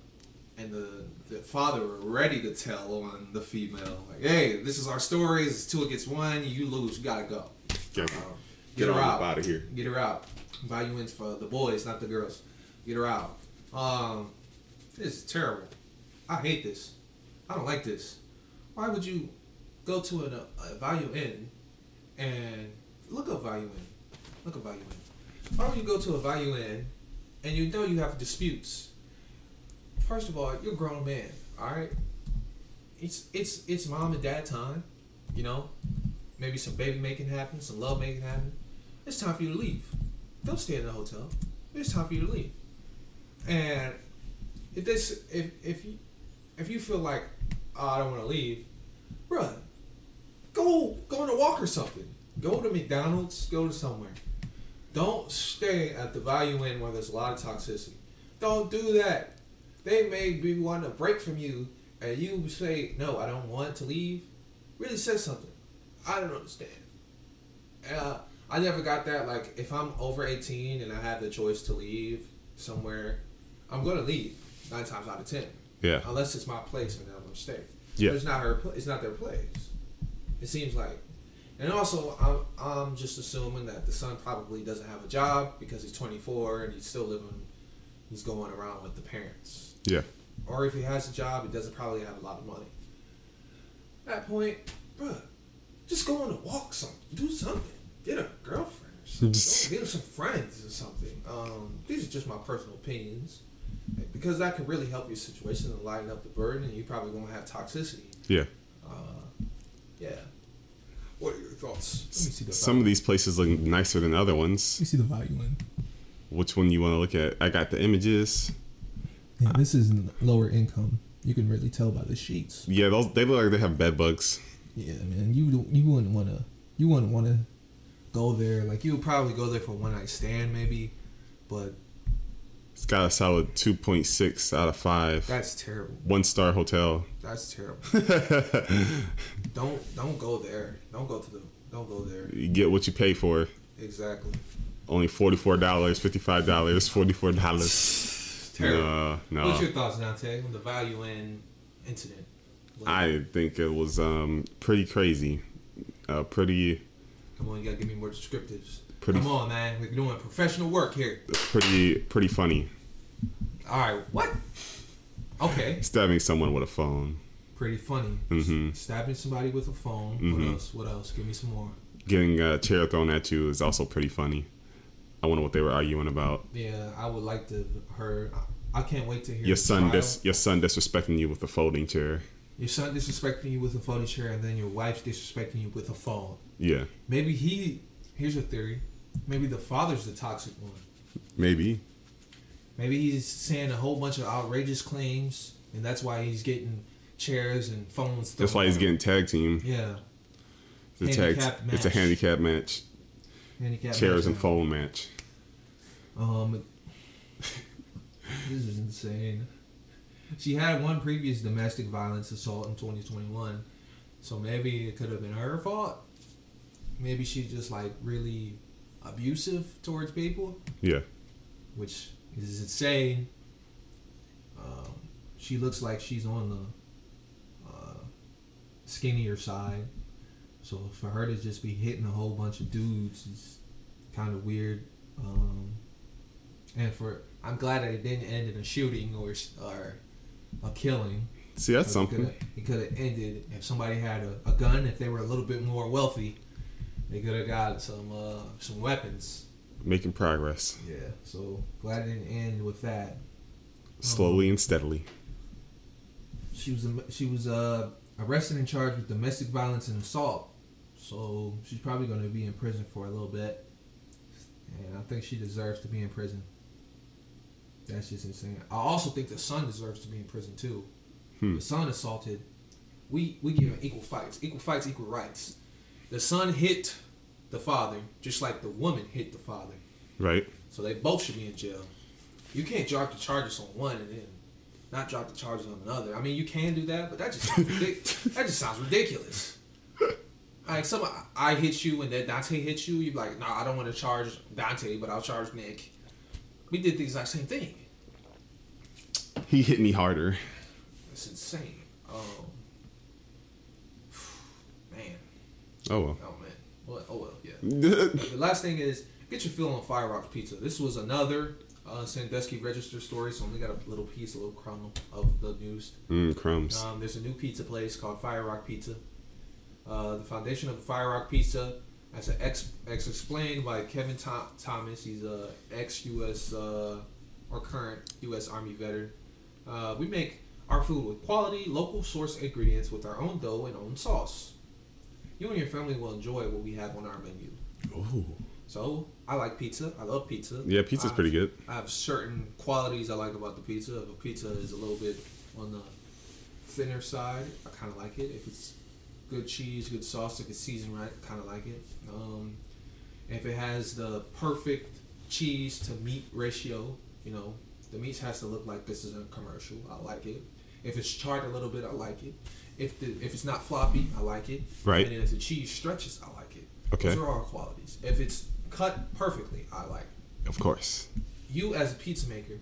and the the father were ready to tell on the female. Like, hey, this is our story. It's two against one. You lose. You gotta go. Get, Um, get her out. out of here. Get her out. Value Inn for the boys, not the girls. Get her out. Um, this is terrible. I hate this. I don't like this. Why would you go to an, a value inn and look up Value Inn. Look up Value Inn. Why would you go to a Value Inn and you know you have disputes? First of all, you're a grown man. All right. It's it's it's mom and dad time. You know, maybe some baby making happen, some love making happen. It's time for you to leave. Don't stay in the hotel. It's time for you to leave. And if this, if if you if you feel like oh, I don't want to leave, bruh, go go on a walk or something. Go to McDonald's. Go to somewhere. Don't stay at the value inn where there's a lot of toxicity. Don't do that. They may be wanting a break from you, and you say no, I don't want to leave. Really says something. I don't understand. Uh, I never got that. Like, if I'm over 18 and I have the choice to leave somewhere, I'm going to leave nine times out of ten. Yeah. Unless it's my place and I'm going to stay. Yeah. But it's not her. It's not their place. It seems like. And also, I'm, I'm just assuming that the son probably doesn't have a job because he's 24 and he's still living. He's going around with the parents. Yeah. Or if he has a job, he doesn't probably have a lot of money. At that point, bruh, just go on a walk, something, do something, get a girlfriend, or something. Get some friends or something. Um, these are just my personal opinions, because that can really help your situation and lighten up the burden, and you probably won't have toxicity. Yeah. Your thoughts? Let me see the Some of these places look nicer than other ones. Let me see the Value Inn. Which one you want to look at? I got the images. Yeah, this is lower income. You can really tell by the sheets. Yeah, those they look like they have bed bugs. Yeah, man. You you wouldn't want to. You wouldn't want to. go there. Like you would probably go there for one night stand, maybe, but It's got a solid 2.6 out of 5. That's terrible. One star hotel. That's terrible. don't don't go there. Don't go to the. Don't go there. You get what you pay for. Exactly. Only $44, $55, $44. Terrible. No, What's your thoughts, Donte, on the Value Inn incident? I think it was um, pretty crazy. Uh, pretty, Come on, you gotta give me more descriptives. Pretty- Come on, man. We're doing professional work here. pretty, pretty funny. All right, what? Okay, Stabbing someone with a phone. pretty funny. Mhm. Stabbing somebody with a phone. Mhm. What else? What else? Give me some more. Getting a chair thrown at you is also pretty funny. I wonder what they were arguing about. Yeah, I would like to hear. I can't wait to hear Your son, dis- your son disrespecting you with a folding chair. Your son disrespecting you with a folding chair, and then your wife's disrespecting you with a phone. Yeah, Maybe he. Here's a theory. Maybe the father's the toxic one. maybe. Maybe he's saying a whole bunch of outrageous claims, and that's why he's getting chairs and phones. That's why he's getting tag team. Yeah. The tag. It's a handicap match. Handicap Chairs and match. phone match. Um, this is insane. She had one previous domestic violence assault in 2021, so maybe it could have been her fault. Maybe she just like really abusive towards people, Yeah. which is insane. Um, she looks like she's on the uh, skinnier side, so for her to just be hitting a whole bunch of dudes is kind of weird. Um, and for I'm glad that it didn't end in a shooting or or a killing. See, that's something. It could have ended if somebody had a, a gun. If they were a little bit more wealthy, they could have got some uh, some weapons. Making progress. Yeah. So glad it didn't end with that. Slowly and steadily. She was she was uh, arrested and charged with domestic violence and assault. So she's probably going to be in prison for a little bit, and I think she deserves to be in prison. That's just insane. I also think the son deserves to be in prison too. Hmm. The son assaulted. We we give him equal fights, equal fights, equal rights. The son hit the father just like the woman hit the father. Right? So they both should be in jail. You can't drop the charges on one and then not drop the charges on another. I mean, you can do that, but that just sounds ridic- that just sounds ridiculous. Like some, I hit you and then Donte hit you. You're like, nah, I don't want to charge Donte, but I'll charge Nick. We did the exact same thing. He hit me harder. It's insane. Um, man, Oh well. oh man, well, oh well, yeah. The last thing is get your fill on Fire Rock Pizza. This was another uh, Sandusky Register story, so only got a little piece, a little crumb of the news. mm, crumbs. Um, there's a new pizza place called Fire Rock Pizza. Uh, the foundation of Fire Rock Pizza, as an ex, ex explained by Kevin Tho- Thomas, he's a ex U.S. Uh, or current U.S. Army veteran. Uh, we make our food with quality, local source ingredients with our own dough and own sauce. You and your family will enjoy what we have on our menu. Ooh. So I like pizza. I love pizza. Yeah, pizza's I- pretty good. I have certain qualities I like about the pizza. If a pizza is a little bit on the thinner side, I kind of like it. If it's good cheese, good sauce, if it's seasoned right, I kind of like it. Um, if it has the perfect cheese to meat ratio, you know, the meat has to look like this is a commercial. I like it. If it's charred a little bit, I like it. If the if it's not floppy, I like it. Right. And if the cheese stretches, I like it. Okay. Those are all qualities. If it's cut perfectly, I like it Of course. you as a pizza maker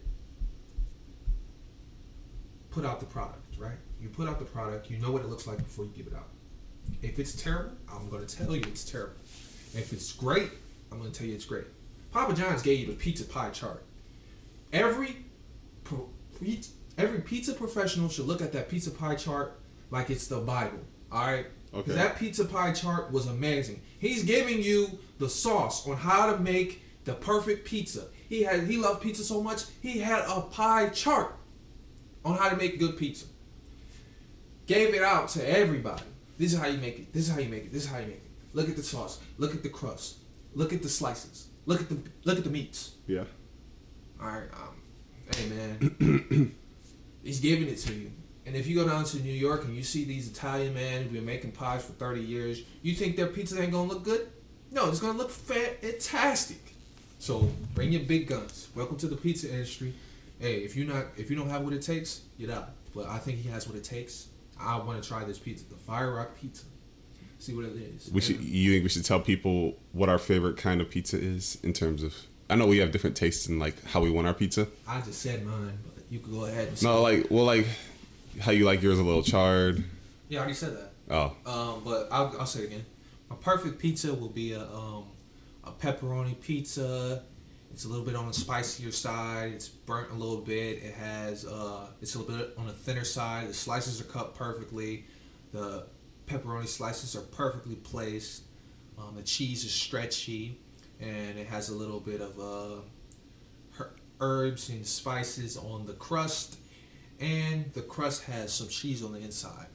put out the product, right? You put out the product, you know what it looks like before you give it out. If it's terrible, I'm going to tell you it's terrible. If it's great, I'm going to tell you it's great. Papa John's gave you the pizza pie chart. Every every pizza professional should look at that pizza pie chart like it's the Bible. All right. Okay. That pizza pie chart was amazing. He's giving you the sauce on how to make the perfect pizza. He had he loved pizza so much he had a pie chart on how to make good pizza. Gave it out to everybody. This is how you make it. This is how you make it. This is how you make it. Look at the sauce. Look at the crust. Look at the slices. Look at the look at the meats. Yeah. All right, um, hey man, he's giving it to you. And if you go down to New York and you see these Italian men who've been making pies for thirty years, you think their pizza ain't gonna look good? No, it's gonna look fantastic. So bring your big guns. Welcome to the pizza industry. Hey, if you not if you don't have what it takes, get out. But I think he has what it takes. I want to try this pizza, the Fire Rock Pizza. See what it is. We should. You think we should tell people what our favorite kind of pizza is in terms of? I know we have different tastes in like how we want our pizza. I just said mine, but you can go ahead and. No, like well, like how you like yours a little charred. Yeah, I already said that. Oh, Um, but I'll, I'll say it again. My perfect pizza will be a um, a pepperoni pizza. It's a little bit on the spicier side. It's burnt a little bit. It has uh, it's a little bit on the thinner side. The slices are cut perfectly. The pepperoni slices are perfectly placed. Um, the cheese is stretchy, and it has a little bit of uh, her- herbs and spices on the crust, and the crust has some cheese on the inside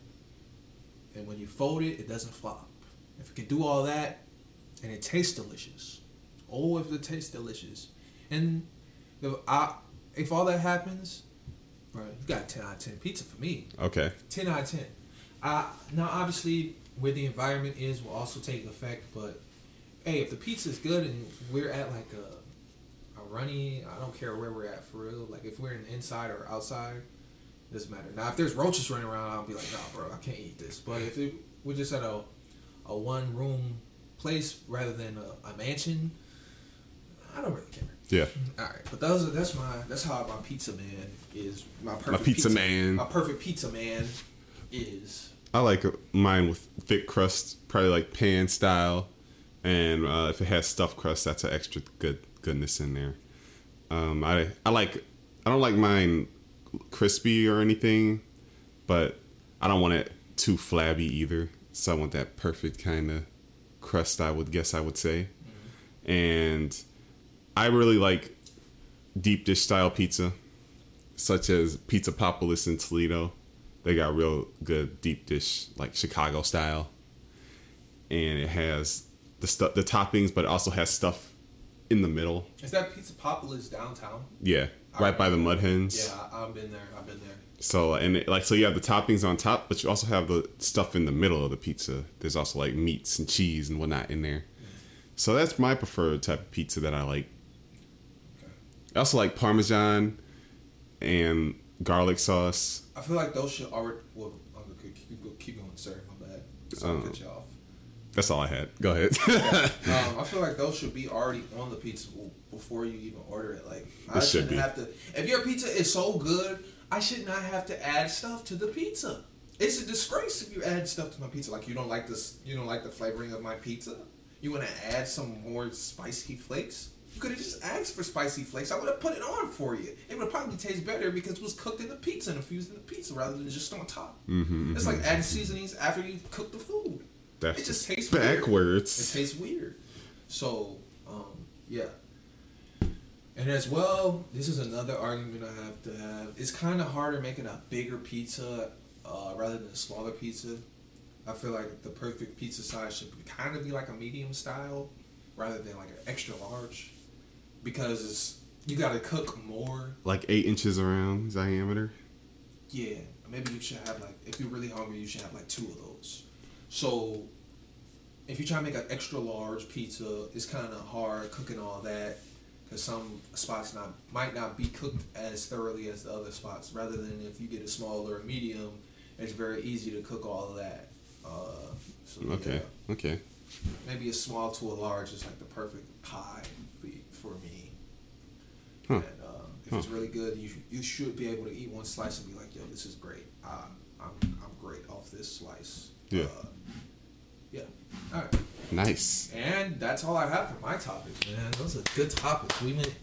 and when you fold it, it doesn't flop. If it can do all that, and it tastes delicious, oh, if it tastes delicious, and if, I, if all that happens, bro, you got a ten out of ten pizza for me. okay. Ten out of ten. Uh, now, obviously, where the environment is will also take effect, but hey, if the pizza is good and we're at like a a runny, I don't care where we're at for real. Like if we're in inside or outside, doesn't matter. Now, if there's roaches running around, I'll be like, nah, bro, I can't eat this. But if it, we're just at a a one room place rather than a, a mansion, I don't really care. Yeah. All right, but those are, that's my that's how my pizza man is. My perfect My pizza man. My perfect pizza man is. I like mine with thick crust, probably like pan style, and uh, if it has stuffed crust, that's an extra good goodness in there. Um, I I like I don't like mine crispy or anything, but I don't want it too flabby either. So I want that perfect kind of crust. I would guess I would say, and I really like deep dish style pizza, such as Pizza Papalis in Toledo. They got real good deep dish, like Chicago style, and it has the stuff, the toppings, but it also has stuff in the middle. Is that Pizza Papalis downtown? Yeah, right by the Mud Hens. Yeah, I, I've been there. I've been there. So and it, like so you have the toppings on top, but you also have the stuff in the middle of the pizza. There's also like meats and cheese and whatnot in there. So that's my preferred type of pizza that I like. Okay. I also like Parmesan and garlic sauce. I feel like those should already. Well, I'm gonna keep, keep, going, sir. My bad. So Um, cut you off. That's all I had. Go ahead. Um, I feel like those should be already on the pizza before you even order it. Like I should shouldn't be. have to. If your pizza is so good, I should not have to add stuff to the pizza. It's a disgrace if you add stuff to my pizza. Like you don't like this, you don't like the flavoring of my pizza. You want to add some more spicy flakes? You could have just asked for spicy flakes. I would have put it on for you. It would probably taste better because it was cooked in the pizza and infused in the pizza rather than just on top. Mhm, It's like adding seasonings after you cook the food. That's It just tastes backwards. It tastes weird. So, um, yeah. And as well, this is another argument I have to have. It's kind of harder making a bigger pizza uh, rather than a smaller pizza. I feel like the perfect pizza size should kind of be like a medium style rather than like an extra large because it's, you got to cook more. like eight inches around diameter. Yeah, maybe you should have like if you're really hungry, you should have like two of those. So if you try to make an extra large pizza, it's kind of hard cooking all that because some spots not might not be cooked as thoroughly as the other spots. Rather than if you get a small or a medium, it's very easy to cook all of that. Uh, so Okay. yeah, Okay. maybe a small to a large is like the perfect pie for me. Huh. And uh, if it's really good, you you should be able to eat one slice and be like, "Yo, this is great. Uh, I'm I'm great off this slice." Yeah. Uh, yeah. All right. Nice. And that's all I have for my topics, man. Those are good topics. We went.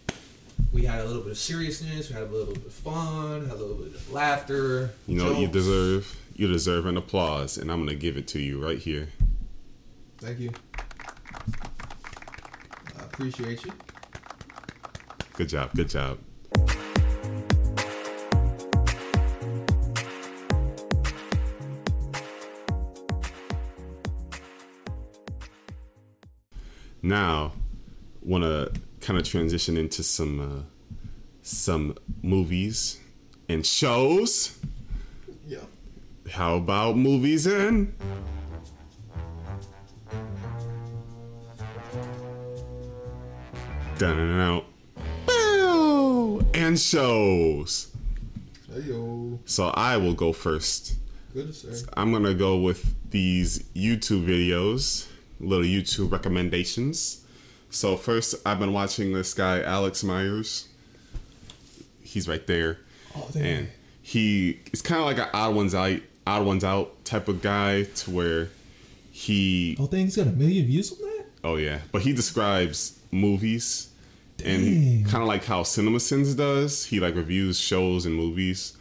We had a little bit of seriousness. We had a little bit of fun. Had a little bit of laughter. You know what you deserve? You deserve an applause, and I'm gonna give it to you right here. Thank you. I appreciate you. Good job. Good job. Now, want to kind of transition into some uh, some movies and shows. Yeah. How about movies and Dun out. And shows. Hey yo, So I will go first. good sir. I'm gonna go with these YouTube videos, little YouTube recommendations. So first, I've been watching this guy Alex Myers. He's right there, Oh damn. and he is kind of like an odd ones out, odd ones out type of guy, to where he, Oh, thing's got a million views on that. oh yeah, but he describes movies, and kind of like how CinemaSins does. He like reviews shows and movies,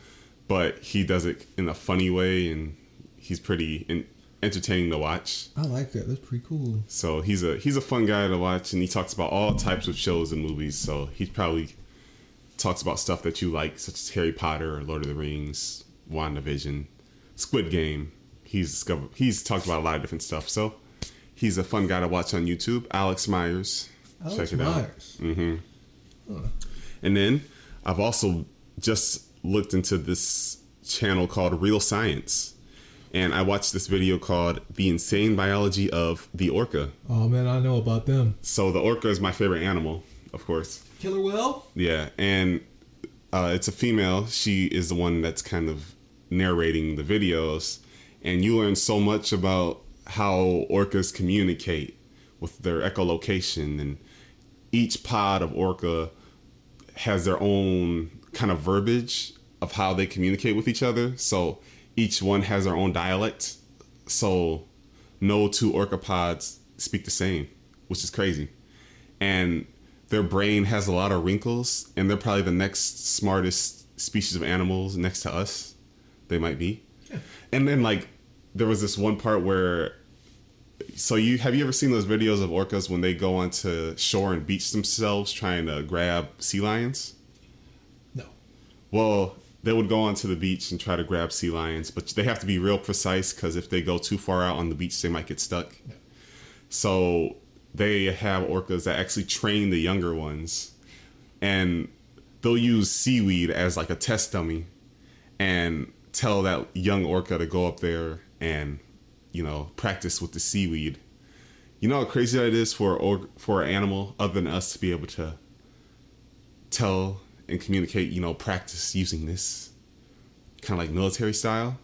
but he does it in a funny way, and he's pretty in, entertaining to watch. I like that. That's pretty cool. So he's a he's a fun guy to watch, and he talks about all types of shows and movies. So he probably talks about stuff that you like, such as Harry Potter or Lord of the Rings, WandaVision, Squid Game. He's discovered he's talked about a lot of different stuff. So he's a fun guy to watch on YouTube. Alex Meyers, Alex check it out. Meyers. hmm Huh. And then I've also just looked into this channel called Real Science. And I watched this video called The Insane Biology of the Orca. Oh man, I know about them. So the orca is my favorite animal, of course. Killer whale? Yeah, and uh, it's a female. She is the one that's kind of narrating the videos, and you learn so much about how orcas communicate with their echolocation, and each pod of orca has their own kind of verbiage of how they communicate with each other. So each one has their own dialect. So no two orca pods speak the same, which is crazy. And their brain has a lot of wrinkles, and they're probably the next smartest species of animals next to us. They might be. Yeah. And then like there was this one part where so you have you ever seen those videos of orcas when they go onto shore and beach themselves trying to grab sea lions? No. Well, they would go onto the beach and try to grab sea lions, but they have to be real precise because if they go too far out on the beach, they might get stuck. So they have orcas that actually train the younger ones, and they'll use seaweed as like a test dummy, and tell that young orca to go up there and you know practice with the seaweed. You know how crazy that is for or for an animal other than us to be able to tell and communicate, you know, practice using this kind of like military style.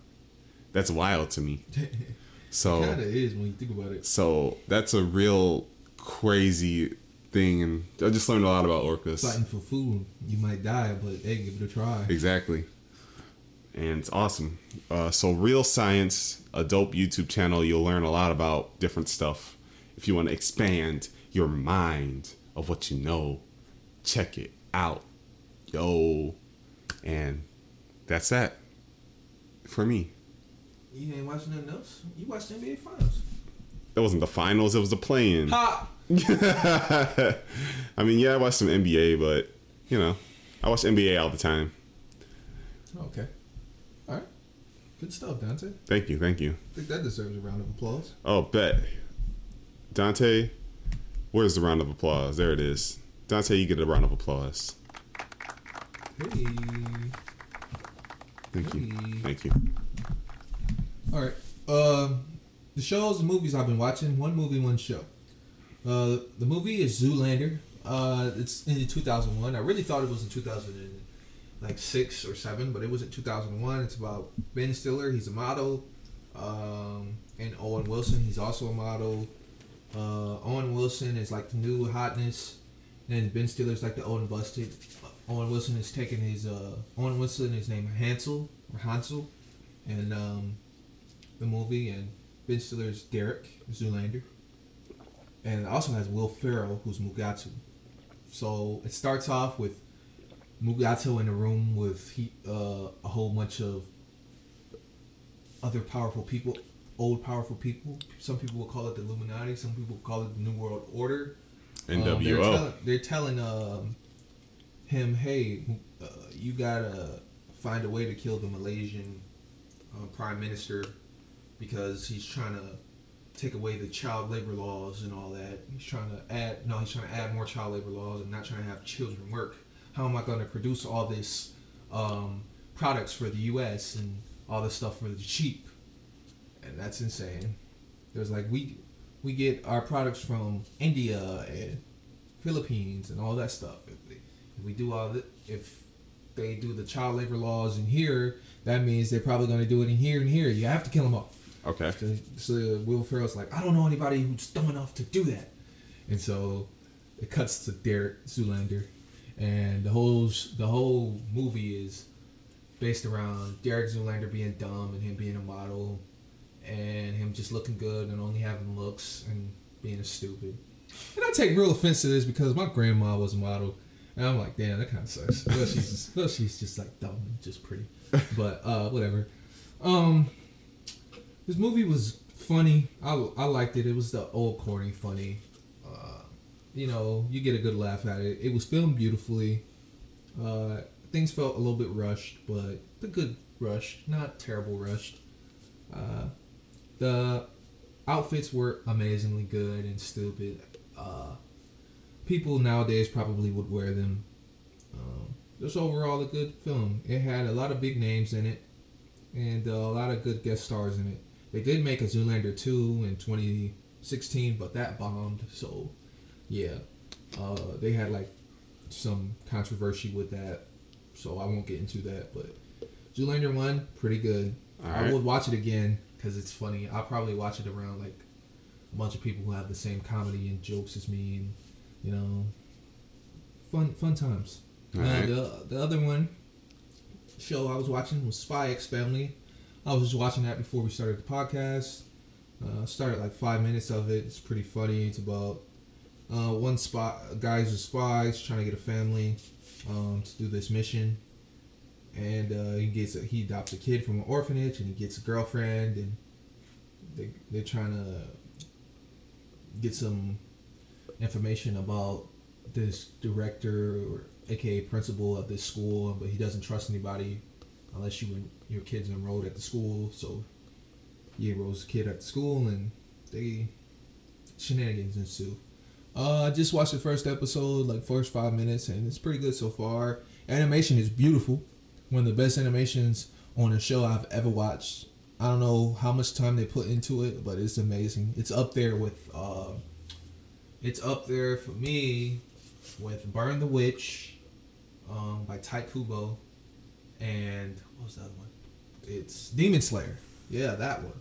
That's wild to me. So Kinda is when you think about it. so that's a real crazy thing and I just learned a lot about orcas. Fighting for food, you might die, but hey, give it a try. Exactly. And it's awesome. Uh, so, Real Science, a dope YouTube channel. You'll learn a lot about different stuff. If you want to expand your mind of what you know, check it out. Yo. And that's that for me. You ain't watching nothing else? You watched NBA Finals. That wasn't the finals, it was the play in. Ha! I mean, yeah, I watched some NBA, but, you know, I watch NBA all the time. Okay. All right. Good stuff, Donte. Thank you, thank you. I think that deserves a round of applause. Oh, bet. Donte, where's the round of applause? There it is. Donte, you get a round of applause. Hey. Thank you. Thank you. All right. Um, the shows and movies I've been watching. One movie, one show. Uh, the movie is Zoolander. Uh, it's in 2001. I really thought it was in 2006 or seven, but it was in 2001. It's about Ben Stiller. He's a model, um, and Owen Wilson. He's also a model. Uh, Owen Wilson is like the new hotness, and Ben Stiller's like the old and busted. Owen Wilson is taking his uh, Owen Wilson is named Hansel or Hansel, and um, the movie, and Ben Stiller's Derek Zoolander, and it also has Will Ferrell who's Mugatu. So it starts off with Mugatu in a room with he, uh, a whole bunch of other powerful people, old powerful people. Some people will call it the Illuminati. Some people call it the New World Order. Um, they're, NWO. telling, they're telling um, him, "Hey, uh, you gotta find a way to kill the Malaysian uh, prime minister because he's trying to take away the child labor laws and all that. He's trying to add no, he's trying to add more child labor laws and not trying to have children work. How am I going to produce all this um, products for the U.S. and all this stuff for the cheap?" And that's insane. There's like we we get our products from India and Philippines and all that stuff. We do all the, if they do the child labor laws in here, that means they're probably going to do it in here and here. You have to kill them off. Okay. So, so Will Ferrell's like, I don't know anybody who's dumb enough to do that, and so it cuts to Derek Zoolander, and the whole the whole movie is based around Derek Zoolander being dumb and him being a model, and him just looking good and only having looks and being stupid. And I take real offense to this because my grandma was a model, and I'm like, damn, that kind of sucks. Well, she's just, she's just like dumb and just pretty, but uh, whatever. Um, this movie was funny. I, I liked it. It was the old corny funny. Uh, you know, you get a good laugh at it. It was filmed beautifully. Uh, things felt a little bit rushed, but the good rush, not terrible rushed. Uh, the outfits were amazingly good and stupid. Uh, people nowadays probably would wear them. Um, just overall a good film. It had a lot of big names in it, and uh, a lot of good guest stars in it. They did make a Zoolander 2 in 2016, but that bombed. So, yeah, uh, they had like some controversy with that. So I won't get into that. But Zoolander 1, pretty good. I Alright. would watch it again because it's funny. I'll probably watch it around like a bunch of people who have the same comedy and jokes as me, and you know, fun fun times. Uh, Alright. the the other one show I was watching was Spy X Family. I was just watching that before we started the podcast. Uh, started like five minutes of it. It's pretty funny. It's about uh, one spy, guy's a spy. He's trying to get a family um, to do this mission, and uh, he gets a, he adopts a kid from an orphanage, and he gets a girlfriend, and they they're trying to get some information about this director or aka principal of this school, but he doesn't trust anybody unless you your kid's enrolled at the school. So he enrolls the kid at the school, and they shenanigans ensue. Uh, I just watched the first episode, like first five minutes, and it's pretty good so far. Animation is beautiful, one of the best animations on a show I've ever watched. I don't know how much time they put into it, but it's amazing. It's up there with, uh, it's up there for me with Burn the Witch, um, by Tai Kubo, and what was the other one? It's Demon Slayer. Yeah, that one.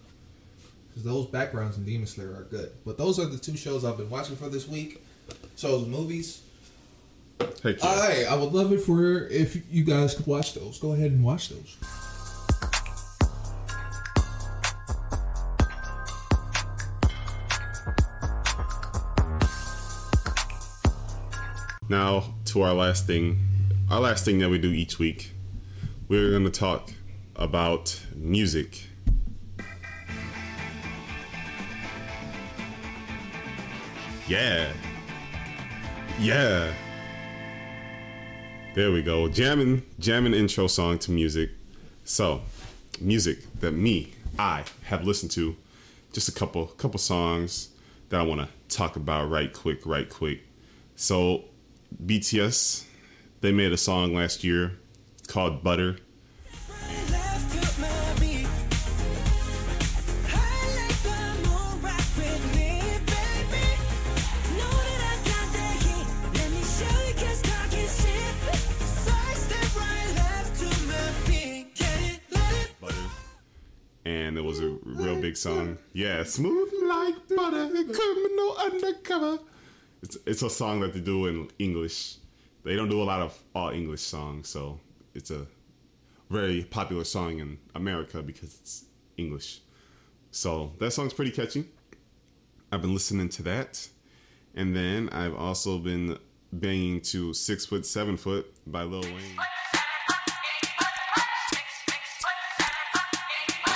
Because those backgrounds in Demon Slayer are good. But those are the two shows I've been watching for this week. So the movies. Hey. I I would love it for if you guys could watch those. Go ahead and watch those. Now to our last thing, our last thing that we do each week. We're going to talk about music. Yeah. Yeah. There we go. Jamming, jamming intro song to music. So, music that me, I have listened to. Just a couple, couple songs that I want to talk about right quick, right quick. So, BTS, they made a song last year called Butter. And it was a real big song. Yeah, smooth like butter, criminal undercover. It's it's a song that they do in English. They don't do a lot of all English songs, so it's a very popular song in America because it's English. So that song's pretty catchy. I've been listening to that. And then I've also been banging to Six Foot Seven Foot by Lil Wayne.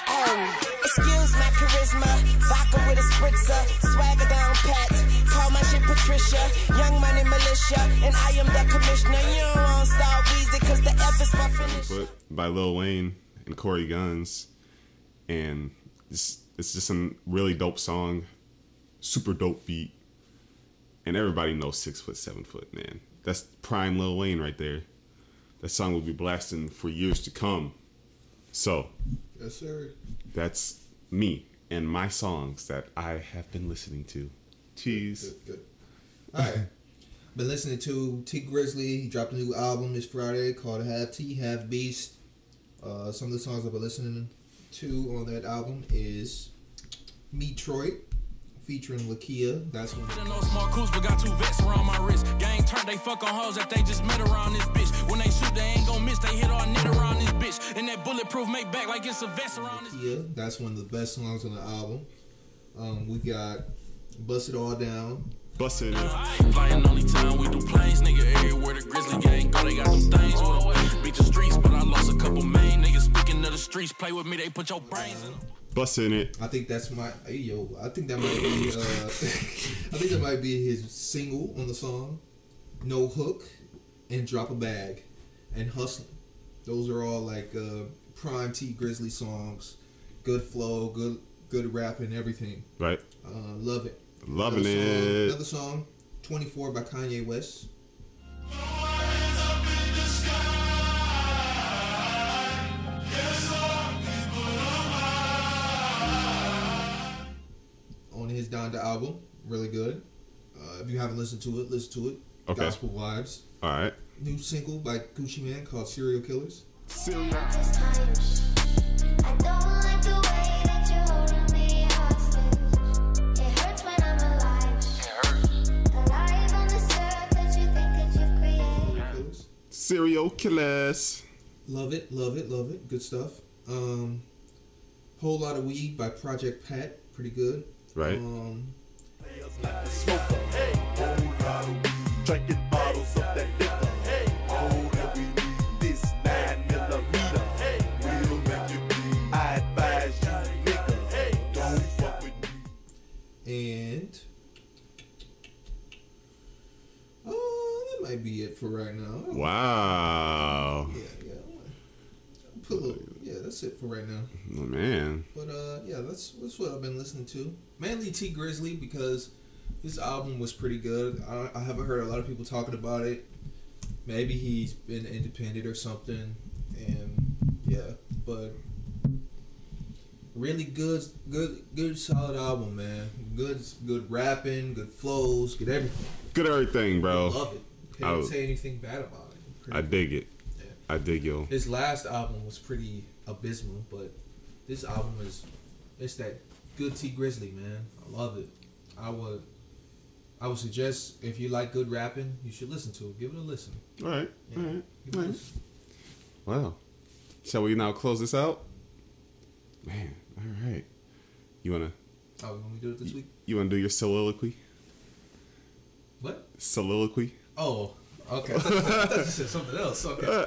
Oh, excuse my charisma. Vodka with a spritzer. Swagger down pat. Call Patricia. Young money militia. And I am the commissioner. You don't want to start Weezy because the F is for finish. Foot by Lil Wayne and Cory Gunz, and it's it's just a really dope song, super dope beat, and everybody knows Six Foot Seven Foot man. That's prime Lil Wayne right there. That song will be blasting for years to come. So Yes, sir. that's me and my songs that I have been listening to. Cheese. Good, good. All right. been listening to Tee Grizzley. He dropped a new album this Friday called Half Tee, Half Beast. Uh, some of the songs I've been listening to on that album is Metroid featuring Lakia. That's one. No smart cools, but got two vests around my wrist. Gang turn, they fuck on hoes that they just met around this bitch. When they shoot, they ain't gon' miss. They hit all net around this bitch. And that bulletproof make back like it's a vest around this. Yeah, that's one of the best songs on the album. Um, we got Bust It All Down. Busting it. Flying only time we do planes, nigga. Everywhere the grizzly gang go, they got them things. Beat the streets, but I lost a couple main niggas. Speaking of the streets, play with me, they put your brains in them. Busting it. I think that's my hey, yo. I think that might be. Uh, I think that might be his single on the song. No hook, and drop a bag, and hustling. Those are all like uh, prime Tee Grizzley songs. Good flow, good good rap and everything. Right. Uh, love it. Loving Another song- it. Another song, 24 by Kanye West. On his Donda album, really good. Uh, if you haven't listened to it, listen to it. Okay. Gospel Vibes. All right. New single by Gucci Mane called Serial Killers. Serial. Serial killers. Love it, love it, love it. Good stuff. Um, Whole Lot of Weed by Project Pat. Pretty good. Right. Um, smoker. Hey, whole lot of weed. Drinking bottles of that liquor. Hey, that we need this nine millimeter. Hey, we'll make you bleed. I advise you, nigga. Hey, don't fuck with me. and oh, that might be it for right now. Wow. Yeah, yeah. Put a little, yeah, that's it for right now. Oh, man. But uh, yeah, that's that's what I've been listening to. Mainly Tee Grizzley because his album was pretty good. I, I haven't heard a lot of people talking about it. Maybe he's been independent or something, and yeah, but really good, good, good, solid album, man. Good, good rapping, good flows, good everything. Good everything, bro. Love it. I didn't would- say anything bad about it. Pretty I dig it. Yeah. I dig yo. his last album was pretty abysmal, but this album is it's that good Tee Grizzley, man. I love it. I would I would suggest if you like good rapping, you should listen to it. Give it a listen. All right. Yeah. All right. Nice. listen. Wow. Shall we now close this out? Man, all right. You wanna Oh, want me to do it this week? you wanna do your soliloquy? What? Soliloquy? Oh, okay. I thought, you said something else. Okay.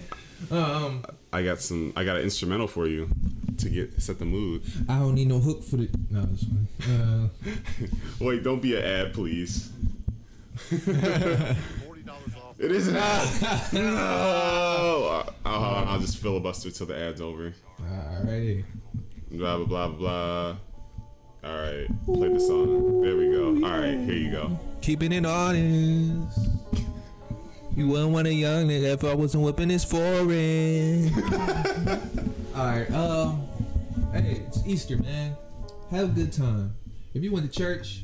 um, I got some I got an instrumental for you to get set the mood. I don't need no hook for the. No, this one. Uh, Wait, don't be an ad, please. Forty dollars off. It isn't ad. no. Uh, hold on, I'll just filibuster till the ad's over. alrighty. Blah blah blah blah. All right, play the song. There we go. All right, here you go. Keeping it honest. You wouldn't want a young nigga if I wasn't whipping his foreign. Alright, um, hey, it's Easter, man. Have a good time. If you went to church,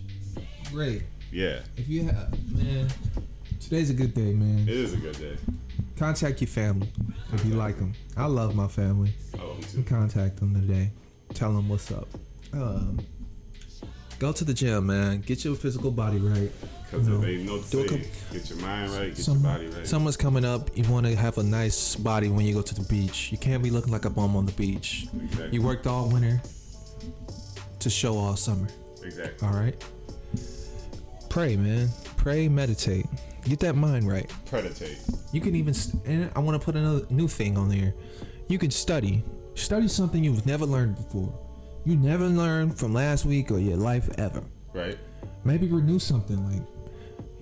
great. Yeah, If you have, man, today's a good day, man. it is a good day. Contact your family if you like them. I love my family. Oh, me too. Contact them today. Tell them what's up. Um, go to the gym, man. Get your physical body right. Because No. they know to Do a say, couple- get your mind right, get Some- your body right. Summer's coming up. You want to have a nice body when you go to the beach. You can't be looking like a bum on the beach. Exactly. You worked all winter to show all summer. exactly. All right. Pray, man. Pray, meditate. Get that mind right. Predate. You can even, st- and I want to put another new thing on there. You can study. Study something you've never learned before. You never learned from last week or your life ever. Right? Maybe renew something like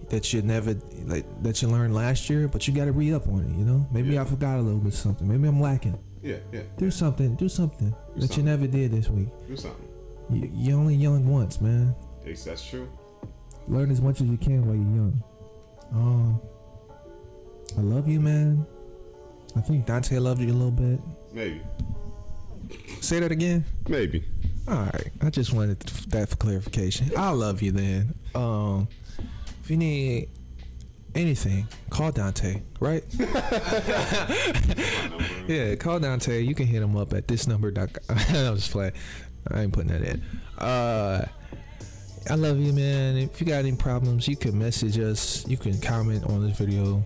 that you never like that you learned last year, but you got to re up on it. You know, maybe Yeah. I forgot a little bit something. Maybe I'm lacking. Yeah, yeah. Do something. Do something that you never did this week. Do something. You, you're only young once, man. Yes, that's true. Learn as much as you can while you're young. Um, I love you, man. I think Donte loved you a little bit. Maybe. Say that again. Maybe. All right. I just wanted that for clarification. I love you then. Um, if you need anything, call Donte, right? yeah, call Donte. You can hit him up at this number. I'm just playing. I ain't putting that in. Uh, I love you, man. If you got any problems, you can message us. You can comment on this video,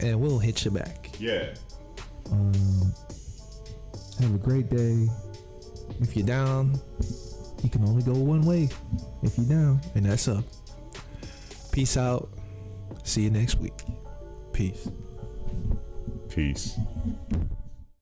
and we'll hit you back. Yeah. Um, have a great day. If you're down, you can only go one way. If you're down, and that's up. Peace out. See you next week. Peace. Peace.